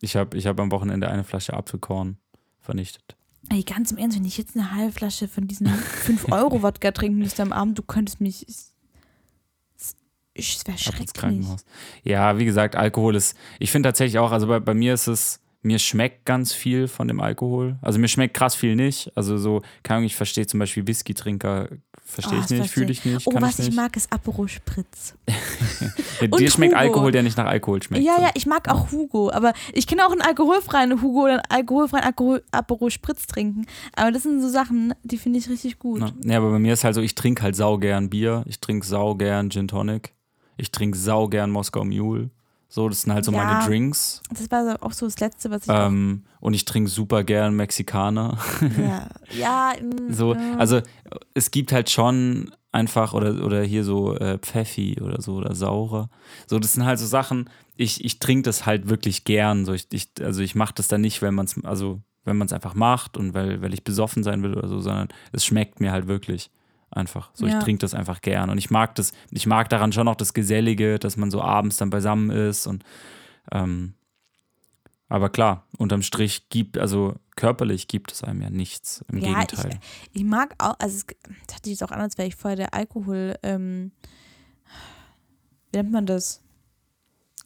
Ich habe ich hab am Wochenende eine Flasche Apfelkorn vernichtet. Ey, ganz im Ernst, wenn ich jetzt eine halbe Flasche von diesem 5-Euro-Wodka trinken müsste am Abend, du könntest mich. Es, es wäre schrecklich. Ja, wie gesagt, Alkohol ist, ich finde tatsächlich auch, also bei, bei mir ist es, mir schmeckt ganz viel von dem Alkohol. Also mir schmeckt krass viel nicht. Also so, keine Ahnung, ich verstehe zum Beispiel Whisky-Trinker, verstehe Oh, ich nicht, fühle ich nicht, Oh, kann was ich ich nicht. mag, ist Aperol Spritz. Ja, Dir schmeckt Hugo. Alkohol, der nicht nach Alkohol schmeckt. Ja, so. ja, ich mag auch Hugo, aber ich kann auch einen alkoholfreien Hugo oder einen alkoholfreien Alkohol, Aperol Spritz trinken. Aber das sind so Sachen, die finde ich richtig gut. Ja, aber bei mir ist halt so, ich trinke halt saugern Bier, ich trinke saugern Gin Tonic, ich trinke saugern Moskau Mule. So, das sind halt so Ja. meine Drinks. Das war so auch so das Letzte, was ich Ähm, und ich trinke super gern Mexikaner. ja, ja, mm, So, also es gibt halt schon einfach, oder, oder hier so äh, Pfeffi oder so oder Saurer. So, das sind halt so Sachen, ich, ich trinke das halt wirklich gern. So, ich, ich, also ich mache das dann nicht, wenn man es, also wenn man es einfach macht und weil, weil ich besoffen sein will oder so, sondern es schmeckt mir halt wirklich. Einfach. So, Ja. ich trinke das einfach gern. Und ich mag das, ich mag daran schon auch das Gesellige, dass man so abends dann beisammen ist und ähm, aber klar, unterm Strich gibt, also körperlich gibt es einem ja nichts. Im Ja, ich- Gegenteil. Ich mag auch, also es hatte ich jetzt auch an, als wäre ich vorher der Alkohol, ähm, wie nennt man das?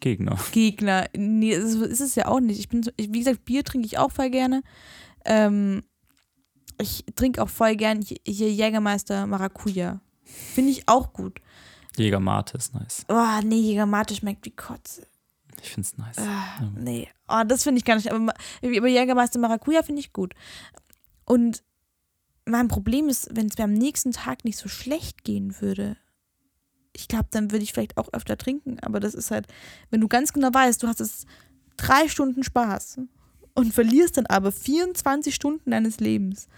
Gegner. Gegner. Nee, so ist es ja auch nicht. Ich bin so, ich, wie gesagt, Bier trinke ich auch voll gerne. Ähm, ich trinke auch voll gern hier Jägermeister Maracuja. Finde ich auch gut. Jäger Mate ist nice. Oh, nee, Jägermate schmeckt wie Kotze. Ich find's nice. Ah, nee. Oh, das finde ich gar nicht. Aber, aber Jägermeister Maracuja finde ich gut. Und mein Problem ist, wenn es mir am nächsten Tag nicht so schlecht gehen würde, ich glaube, dann würde ich vielleicht auch öfter trinken. Aber das ist halt, wenn du ganz genau weißt, du hast es drei Stunden Spaß und verlierst dann aber 24 Stunden deines Lebens.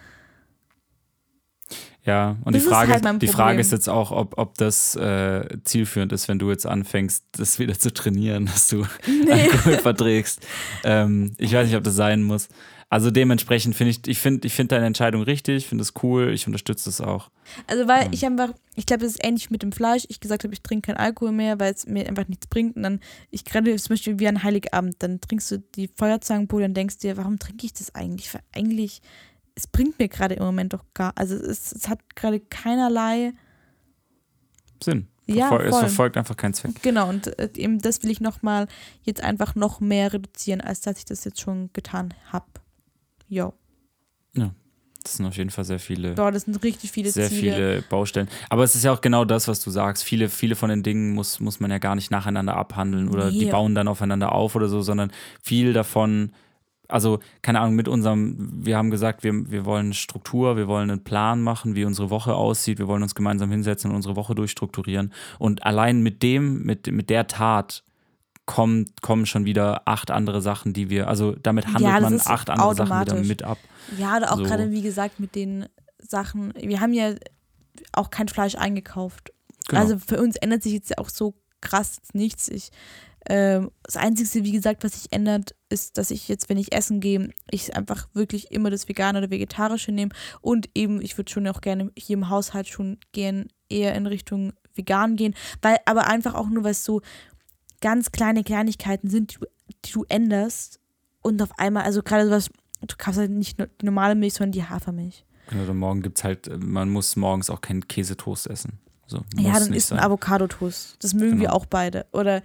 Ja, und Das die ist Frage, halt mein die Frage ist jetzt auch, ob, ob das äh, zielführend ist, wenn du jetzt anfängst, das wieder zu trainieren, dass du Alkohol verträgst. Ähm, ich weiß nicht, ob das sein muss. Also dementsprechend finde ich, ich finde ich find deine Entscheidung richtig, ich finde es cool, ich unterstütze es auch. Also, weil ich einfach, ich glaube, das ist ähnlich mit dem Fleisch. Ich gesagt habe, ich trinke keinen Alkohol mehr, weil es mir einfach nichts bringt. Und dann, ich gerade zum Beispiel wie an Heiligabend, dann trinkst du die Feuerzangenbowle und denkst dir, warum trinke ich das eigentlich? Weil eigentlich, es bringt mir gerade im Moment doch gar, also es, es hat gerade keinerlei, Sinn. Ja, Verfol- es voll. verfolgt einfach keinen Zweck. genau, und äh, eben das will ich nochmal jetzt einfach noch mehr reduzieren, als dass ich das jetzt schon getan habe. Jo. Das sind auf jeden Fall sehr viele. Boah, das sind richtig viele sehr Ziele. viele Baustellen. Aber es ist ja auch genau das, was du sagst. Viele, viele von den Dingen muss, muss man ja gar nicht nacheinander abhandeln oder die Nee. bauen dann aufeinander auf oder so, sondern viel davon, also keine Ahnung, mit unserem, wir haben gesagt, wir, wir wollen Struktur, wir wollen einen Plan machen, wie unsere Woche aussieht, wir wollen uns gemeinsam hinsetzen und unsere Woche durchstrukturieren. Und allein mit dem, mit, mit der Tat kommen, kommen schon wieder acht andere Sachen, die wir, also damit handelt Ja, man acht andere Sachen wieder mit ab. Ja, oder auch So. gerade, wie gesagt, mit den Sachen. Wir haben ja auch kein Fleisch eingekauft. Genau. Also für uns ändert sich jetzt auch so krass nichts. Ich, ähm, das Einzige, wie gesagt, was sich ändert, ist, dass ich jetzt, wenn ich essen gehe, ich einfach wirklich immer das Vegane oder Vegetarische nehme. Und eben, ich würde schon auch gerne hier im Haushalt schon gern eher in Richtung vegan gehen. Weil, aber einfach auch nur, weil es so ganz kleine Kleinigkeiten sind, die du, die du änderst. Und auf einmal, also gerade sowas, du kaufst halt nicht nur die normale Milch, sondern die Hafermilch. Genau, dann morgen gibt's halt, äh, man muss morgens auch keinen Käsetoast essen. So, ja, dann isst ein. Avocado-Toast. Das mögen wir Genau. auch beide. Oder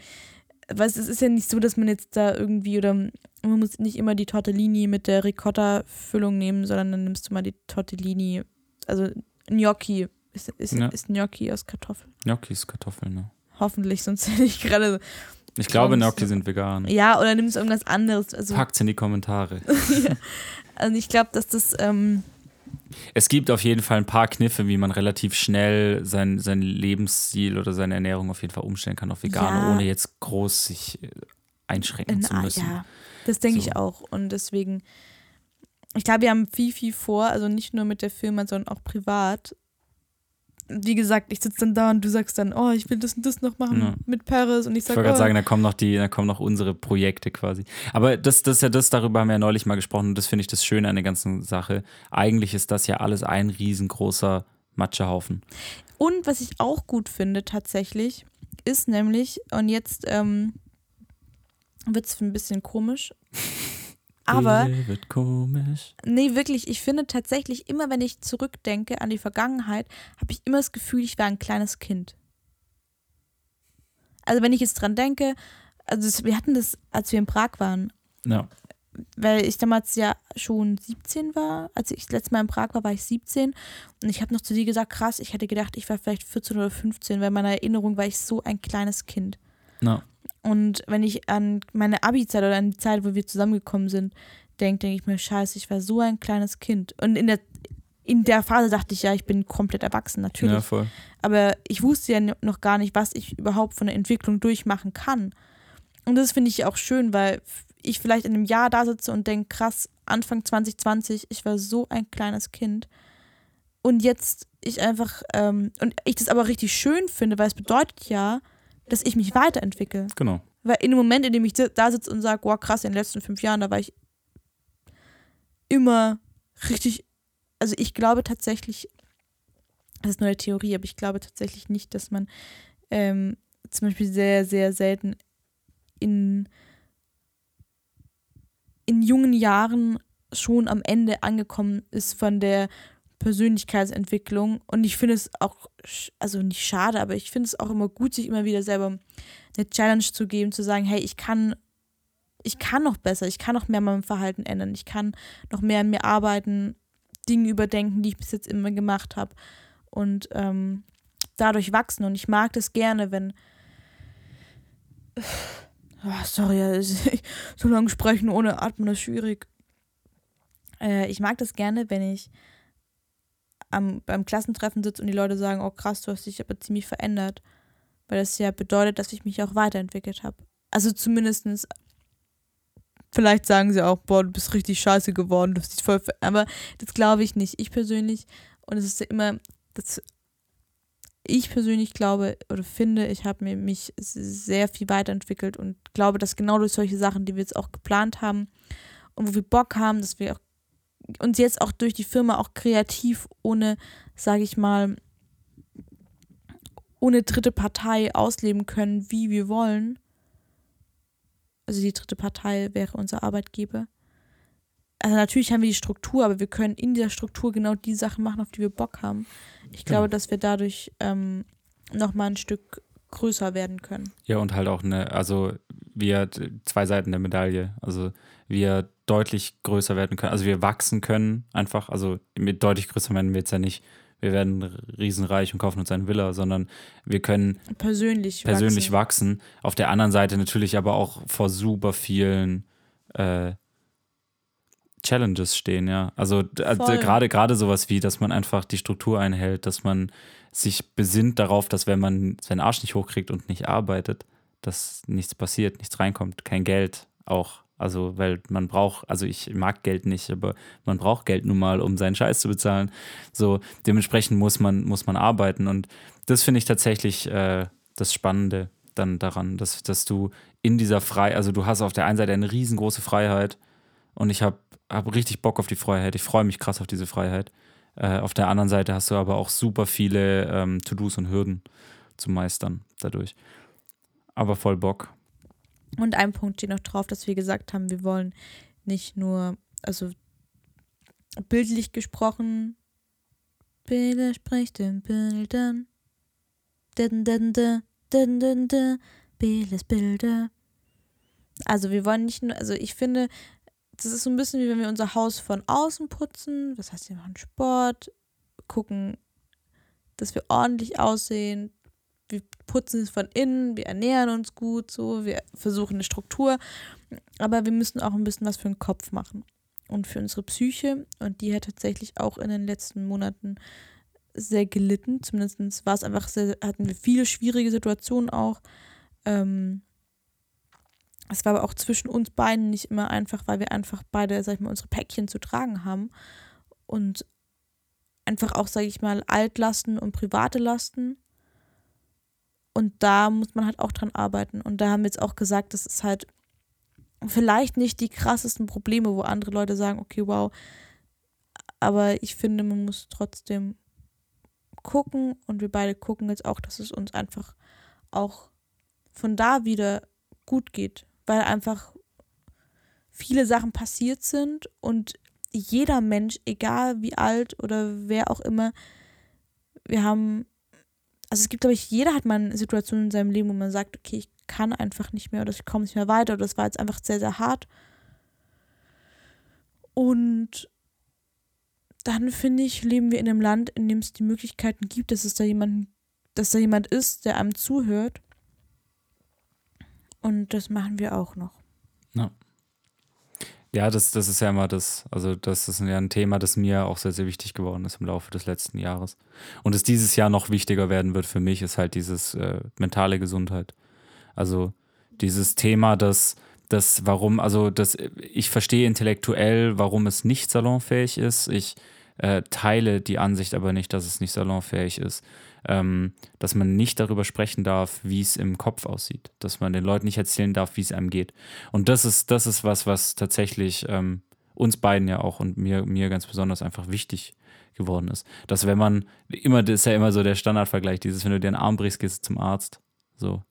weil es ist ja nicht so, dass man jetzt da irgendwie oder man muss nicht immer die Tortellini mit der Ricotta-Füllung nehmen, sondern dann nimmst du mal die Tortellini, also Gnocchi. Ist, ist, Ja. ist Gnocchi aus Kartoffeln? Gnocchis, Kartoffeln, ne? Hoffentlich, sonst hätte ich gerade. Ich glaube, Gnocchi sind vegan. Ja, oder nimmst du irgendwas anderes. Also, Packt's in die Kommentare. also ich glaube, dass das. Ähm, Es gibt auf jeden Fall ein paar Kniffe, wie man relativ schnell sein, sein Lebensstil oder seine Ernährung auf jeden Fall umstellen kann auf vegan, Ja. ohne jetzt groß sich äh, einschränken zu Na, müssen. Ja, das denke So. ich auch. Und deswegen, ich glaube, wir haben viel, viel vor, also nicht nur mit der Firma, sondern auch privat. Wie gesagt, ich sitze dann da und du sagst dann, oh, ich will das und das noch machen Ja. mit Paris und ich Ich sage, wollte gerade oh, sagen, da kommen noch die, da kommen noch unsere Projekte quasi. Aber das, das ist ja das, darüber haben wir ja neulich mal gesprochen und das finde ich das Schöne an der ganzen Sache. Eigentlich ist das ja alles ein riesengroßer Matschehaufen. Und was ich auch gut finde tatsächlich, ist nämlich, und jetzt ähm, wird es ein bisschen komisch, aber wird komisch. nee, wirklich, ich finde tatsächlich, immer wenn ich zurückdenke an die Vergangenheit, habe ich immer das Gefühl, ich war ein kleines Kind. Also wenn ich jetzt dran denke, also wir hatten das, als wir in Prag waren, Ja. weil ich damals ja schon 17 war. Als ich das letzte Mal in Prag war, war ich 17. Und ich habe noch zu dir gesagt, krass, ich hätte gedacht, ich war vielleicht 14 oder 15, weil in meiner Erinnerung war ich so ein kleines Kind. Ja. Und wenn ich an meine Abi-Zeit oder an die Zeit, wo wir zusammengekommen sind, denke, denke ich mir, scheiße, ich war so ein kleines Kind. Und in der, in der Phase dachte ich, ja, ich bin komplett erwachsen, natürlich. ja, voll. Aber ich wusste ja noch gar nicht, was ich überhaupt von der Entwicklung durchmachen kann. Und das finde ich auch schön, weil ich vielleicht in einem Jahr da sitze und denke, krass, Anfang 2020, ich war so ein kleines Kind. Und jetzt ich einfach, ähm, und ich das aber richtig schön finde, weil es bedeutet ja, dass ich mich weiterentwickle. Genau. Weil in dem Moment, in dem ich da sitze und sage, wow, krass, in den letzten fünf Jahren, da war ich immer richtig, also ich glaube tatsächlich, das ist nur eine Theorie, aber ich glaube tatsächlich nicht, dass man ähm, zum Beispiel sehr, sehr selten in, in jungen Jahren schon am Ende angekommen ist von der Persönlichkeitsentwicklung. Und ich finde es auch, also nicht schade, aber ich finde es auch immer gut, sich immer wieder selber eine Challenge zu geben, zu sagen, hey, ich kann, ich kann noch besser, ich kann noch mehr mein Verhalten ändern, ich kann noch mehr an mir arbeiten, Dinge überdenken, die ich bis jetzt immer gemacht habe und ähm, dadurch wachsen. Und ich mag das gerne, wenn oh, sorry, so lange sprechen ohne Atmen ist schwierig. Äh, ich mag das gerne, wenn ich am, beim Klassentreffen sitze und die Leute sagen, oh krass, du hast dich aber ziemlich verändert. Weil das ja bedeutet, dass ich mich auch weiterentwickelt habe. Also zumindestens vielleicht sagen sie auch, boah, du bist richtig scheiße geworden, du hast dich voll ver aber das glaube ich nicht. Ich persönlich, und es ist ja immer, das, ich persönlich glaube oder finde, ich habe mich sehr viel weiterentwickelt und glaube, dass genau durch solche Sachen, die wir jetzt auch geplant haben und wo wir Bock haben, dass wir auch uns jetzt auch durch die Firma auch kreativ ohne, sage ich mal, ohne dritte Partei ausleben können, wie wir wollen. Also die dritte Partei wäre unser Arbeitgeber. Also natürlich haben wir die Struktur, aber wir können in dieser Struktur genau die Sachen machen, auf die wir Bock haben. Ich Genau. glaube, dass wir dadurch ähm, nochmal ein Stück größer werden können. Ja, und halt auch eine, also wir zwei Seiten der Medaille. Also wir deutlich größer werden können, also wir wachsen können einfach, also mit deutlich größer werden wir jetzt ja nicht, wir werden riesenreich und kaufen uns eine Villa, sondern wir können Persönlich. persönlich wachsen. Auf der anderen Seite natürlich aber auch vor super vielen äh, Challenges stehen, ja. Also also gerade gerade sowas wie, dass man einfach die Struktur einhält, dass man sich besinnt darauf, dass wenn man seinen Arsch nicht hochkriegt und nicht arbeitet, dass nichts passiert, nichts reinkommt, kein Geld auch. Also, weil man braucht, also ich mag Geld nicht, aber man braucht Geld nun mal, um seinen Scheiß zu bezahlen. So, dementsprechend muss man, muss man arbeiten. Und das finde ich tatsächlich äh, das Spannende dann daran, dass, dass du in dieser Freiheit, also du hast auf der einen Seite eine riesengroße Freiheit und ich habe hab richtig Bock auf die Freiheit. Ich freue mich krass auf diese Freiheit. Äh, auf der anderen Seite hast du aber auch super viele ähm, To-Dos und Hürden zu meistern dadurch. Aber voll Bock. Und ein Punkt steht noch drauf, dass wir gesagt haben, wir wollen nicht nur, also bildlich gesprochen, Bilder spricht in Bildern. Dun, dun, dun, dun, dun, dun. Bildes Bilder. Also wir wollen nicht nur, also ich finde, das ist so ein bisschen wie wenn wir unser Haus von außen putzen. Das heißt, wir machen Sport, gucken, dass wir ordentlich aussehen. Wir putzen es von innen, wir ernähren uns gut, so, wir versuchen eine Struktur. Aber wir müssen auch ein bisschen was für den Kopf machen und für unsere Psyche. Und die hat tatsächlich auch in den letzten Monaten sehr gelitten. Zumindest war es einfach sehr, hatten wir viele schwierige Situationen auch. Ähm, es war aber auch zwischen uns beiden nicht immer einfach, weil wir einfach beide, sag ich mal, unsere Päckchen zu tragen haben. Und einfach auch, sag ich mal, Altlasten und private Lasten. Und da muss man halt auch dran arbeiten. Und da haben wir jetzt auch gesagt, das ist halt vielleicht nicht die krassesten Probleme, wo andere Leute sagen, okay, wow. Aber ich finde, man muss trotzdem gucken und wir beide gucken jetzt auch, dass es uns einfach auch von da wieder gut geht weil einfach viele Sachen passiert sind und jeder Mensch, egal wie alt oder wer auch immer, wir haben, also es gibt, glaube ich, jeder hat mal eine Situation in seinem Leben, wo man sagt, okay, ich kann einfach nicht mehr oder ich komme nicht mehr weiter oder das war jetzt einfach sehr, sehr hart. Und dann finde ich, leben wir in einem Land, in dem es die Möglichkeiten gibt, dass es da jemanden, dass da jemand ist, der einem zuhört und das machen wir auch noch. Ja. Ja, das, das ist ja immer das, also das ist ja ein Thema, das mir auch sehr, sehr wichtig geworden ist im Laufe des letzten Jahres. Und es dieses Jahr noch wichtiger werden wird für mich, ist halt dieses äh, mentale Gesundheit. Also dieses Thema, das, das, warum, also das, ich verstehe intellektuell, warum es nicht salonfähig ist. Ich äh, teile die Ansicht aber nicht, dass es nicht salonfähig ist ähm, dass man nicht darüber sprechen darf, wie es im Kopf aussieht, dass man den Leuten nicht erzählen darf, wie es einem geht. Und das ist, das ist was, was tatsächlich ähm, uns beiden ja auch und mir, mir ganz besonders einfach wichtig geworden ist. Dass wenn man, immer, das ist ja immer so der Standardvergleich, dieses, wenn du dir einen Arm brichst, gehst du zum Arzt. So.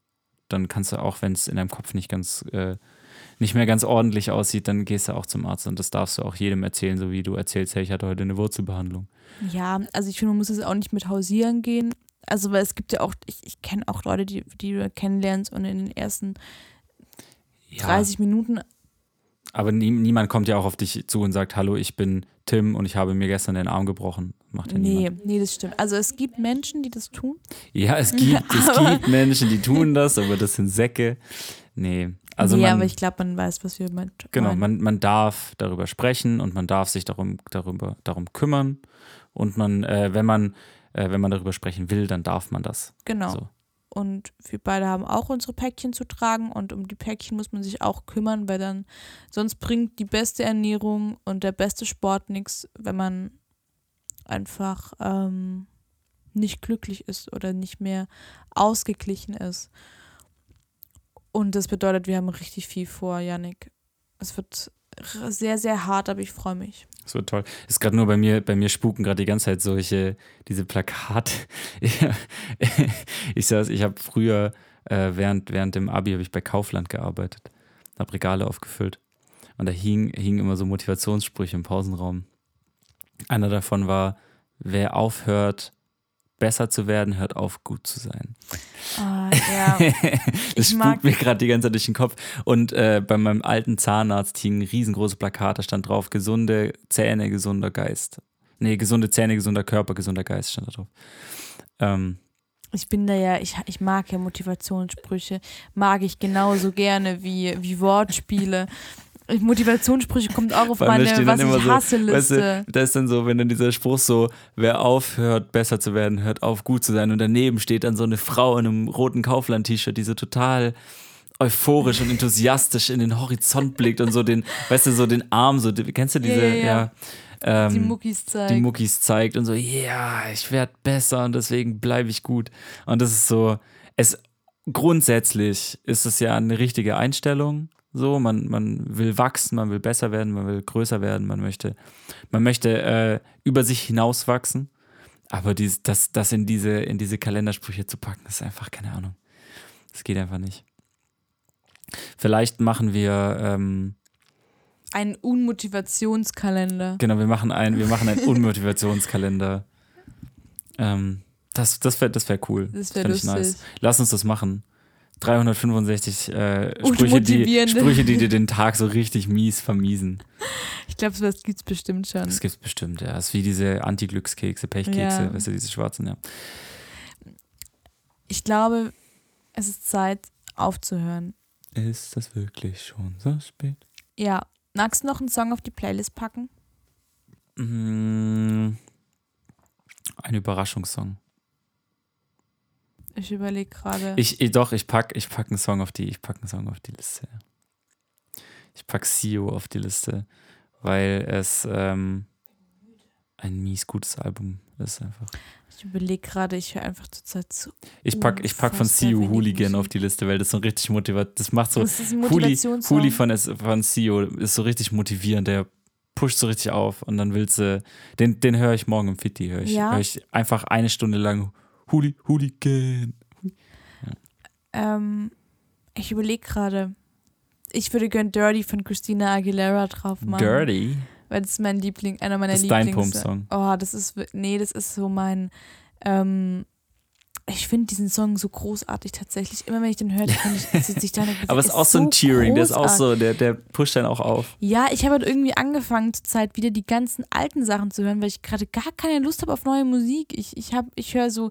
Dann kannst du auch, wenn es in deinem Kopf nicht ganz äh, nicht mehr ganz ordentlich aussieht, dann gehst du auch zum Arzt und das darfst du auch jedem erzählen, so wie du erzählst, hey, ich hatte heute eine Wurzelbehandlung. Ja, also ich finde, man muss es auch nicht mit hausieren gehen. Also, weil es gibt ja auch, ich, ich kenne auch Leute, die, die du kennenlernst und in den ersten ja. 30 Minuten. Aber nie, niemand kommt ja auch auf dich zu und sagt, hallo, ich bin Tim und ich habe mir gestern den Arm gebrochen. Macht ja nee, niemand. nee, das stimmt. Also es gibt Menschen, die das tun. Ja, es gibt, es gibt Menschen, die tun das, aber das sind Säcke. Nee. Also nee, man, aber ich glaube, man weiß, was wir meinen. Genau, man, man darf darüber sprechen und man darf sich darum, darüber, darum kümmern. Und man, äh, wenn man äh, wenn man darüber sprechen will, dann darf man das. Genau. So. Und wir beide haben auch unsere Päckchen zu tragen und um die Päckchen muss man sich auch kümmern, weil dann sonst bringt die beste Ernährung und der beste Sport nichts, wenn man einfach ähm, nicht glücklich ist oder nicht mehr ausgeglichen ist. Und das bedeutet, wir haben richtig viel vor, Yannick. Es wird sehr, sehr hart, aber ich freue mich. Das wird toll. Ist gerade nur bei mir, bei mir spuken gerade die ganze Zeit solche, diese Plakate. ich saß, ich habe früher, äh, während, während dem Abi habe ich bei Kaufland gearbeitet, habe Regale aufgefüllt. Und da hingen hing immer so Motivationssprüche im Pausenraum. Einer davon war, wer aufhört, besser zu werden, hört auf, gut zu sein. Oh, ja. das spukt mir gerade die ganze Zeit durch den Kopf. Und äh, bei meinem alten Zahnarzt hing ein riesengroßes Plakat, da stand drauf, gesunde Zähne, gesunder Geist. Nee, gesunde Zähne, gesunder Körper, gesunder Geist stand da drauf. Ähm, ich bin da ja, ich, ich mag ja Motivationssprüche, mag ich genauso gerne wie, wie Wortspiele. Motivationssprüche kommt auch auf meine was ich hasse Liste. Weißt du, da ist dann so, wenn dann dieser Spruch so, wer aufhört, besser zu werden, hört auf, gut zu sein. Und daneben steht dann so eine Frau in einem roten Kaufland-T-Shirt, die so total euphorisch und enthusiastisch in den Horizont blickt und so den, weißt du, so den Arm, so, kennst du diese, ja, ja, ja. ja ähm, die Muckis zeigt. Die Muckis zeigt und so, ja, yeah, ich werde besser und deswegen bleibe ich gut. Und das ist so, es grundsätzlich ist es ja eine richtige Einstellung so, man, man will wachsen, man will besser werden, man will größer werden, man möchte, man möchte äh, über sich hinaus wachsen. Aber dies, das, das in diese, in diese Kalendersprüche zu packen, ist einfach keine Ahnung. Das geht einfach nicht. Vielleicht machen wir ähm, einen Unmotivationskalender. Genau, wir machen einen, wir machen einen Unmotivationskalender. ähm, das das wäre das wär cool. Das wäre lustig. Nice. Lass uns das machen. 365 äh, Sprüche, die. Sprüche, die dir den Tag so richtig mies vermiesen. Ich glaube, sowas gibt es bestimmt schon. Das gibt's bestimmt, ja. Das ist wie diese Anti-Glückskekse, Pechkekse, Ja. weißt du, diese schwarzen, ja. Ich glaube, es ist Zeit aufzuhören. Ist das wirklich schon so spät? Ja. Magst du noch einen Song auf die Playlist packen? Mm, ein Überraschungssong. Ich überlege gerade. Ich, doch, ich pack, ich pack einen Song auf die, ich pack einen Song auf die Liste. Ich pack Sio auf die Liste, weil es ähm, ein mies gutes Album ist einfach. Ich überlege gerade, ich höre einfach zurzeit zu. Ich pack, ich pack von Sio wenig Hooligan auf die Liste, weil das so richtig motiviert. Das macht so. das ist Motivationssong. Huli von, von Sio ist so richtig motivierend, der pusht so richtig auf und dann willst du, den, den höre ich morgen im Fitti, höre ich, Ja. hör ich einfach eine Stunde lang Huli, Hooligan. Ähm, ich überlege gerade. Ich würde gern Dirty von Christina Aguilera drauf machen. Dirty. Weil das ist mein Liebling, einer meiner Das ist dein Lieblings. Pump-Song. Oh, das ist, nee, das ist so mein, ähm, ich finde diesen Song so großartig tatsächlich. Immer wenn ich den höre, dann kann ich, sitze ich da Aber es ist auch so ein Cheering, der ist auch so, der, der pusht dann auch auf. Ja, ich habe halt irgendwie angefangen zur Zeit wieder die ganzen alten Sachen zu hören, weil ich gerade gar keine Lust habe auf neue Musik. Ich, ich, hab- ich höre so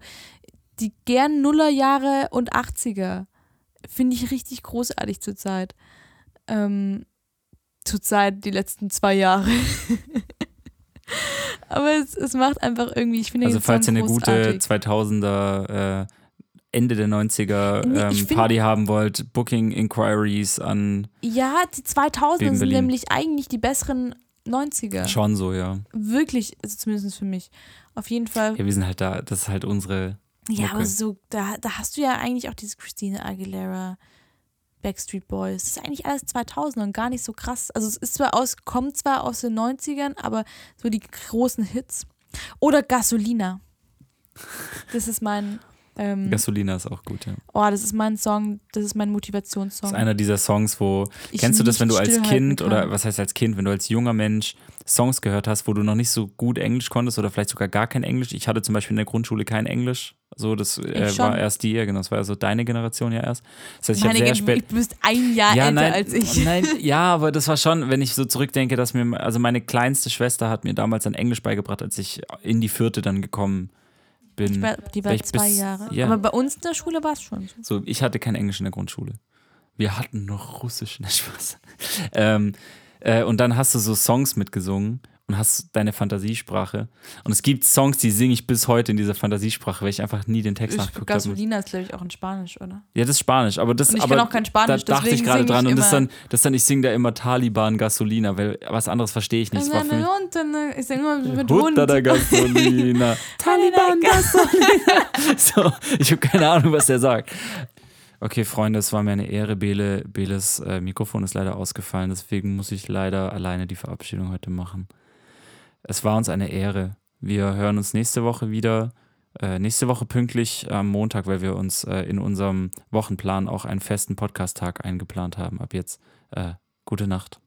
die gern Nullerjahre und 80er. Finde ich richtig großartig zurzeit. Ähm, zurzeit die letzten zwei Jahre. Aber es, es macht einfach irgendwie, ich finde Also falls ihr eine gute großartig. 2000er, äh, Ende der 90er Nee, ähm, find- Party haben wollt, Booking Inquiries an Ja, die 2000er Beben sind nämlich eigentlich die besseren 90er. schon so, ja. Wirklich, also zumindest für mich. Auf jeden Fall. Ja, wir sind halt da, das ist halt unsere. Ja, Mucke. aber so, da, da hast du ja eigentlich auch diese Christina Aguilera, Backstreet Boys. Das ist eigentlich alles 2000 und gar nicht so krass. Also es ist zwar aus, kommt zwar aus den 90ern, aber so die großen Hits. Oder Gasolina. Das ist mein, ähm, Gasolina ist auch gut, ja. oh, das ist mein Song, das ist mein Das Motivationssong. ist einer dieser Songs, wo. Ich kennst du das, wenn du als Kind kann. oder was heißt als Kind, wenn du als junger Mensch Songs gehört hast, wo du noch nicht so gut Englisch konntest oder vielleicht sogar gar kein Englisch? Ich hatte zum Beispiel in der Grundschule kein Englisch. So, das äh, war erst die, ja, genau, das war also deine Generation ja erst. Das heißt, ich habe Meine sehr spät. Du bist ein Jahr älter nein, als ich. Nein, ja, aber das war schon, wenn ich so zurückdenke, dass mir, also meine kleinste Schwester hat mir damals dann Englisch beigebracht, als ich in die vierte dann gekommen bin. Ich war, die war zwei bis- Jahre. ja. Aber bei uns in der Schule war es schon so. So, ich hatte kein Englisch in der Grundschule. Wir hatten noch Russisch, ne Spaß. Ähm, äh, und dann hast du so Songs mitgesungen und hast deine Fantasiesprache. Und es gibt Songs, die singe ich bis heute in dieser Fantasiesprache, weil ich einfach nie den Text nachgeguckt habe. Gasolina ist, glaube ich, auch in Spanisch, oder? Ja, das ist Spanisch, aber das Und ich aber kann auch kein Spanisch, da dachte ich gerade sing ich dran und das dann, das dann, ich singe da immer Taliban Gasolina, weil was anderes verstehe ich nicht. Das war für mich, Und dann, äh, ich sing immer mit Hund. Der Gasolina. Taliban Gasolina. so, ich habe keine Ahnung, was der sagt. Okay, Freunde, es war mir eine Ehre. Bele, Beles äh, Mikrofon ist leider ausgefallen, deswegen muss ich leider alleine die Verabschiedung heute machen. Es war uns eine Ehre. Wir hören uns nächste Woche wieder. Äh, nächste Woche pünktlich am Montag, weil wir uns äh, in unserem Wochenplan auch einen festen Podcast-Tag eingeplant haben. Ab jetzt äh, gute Nacht.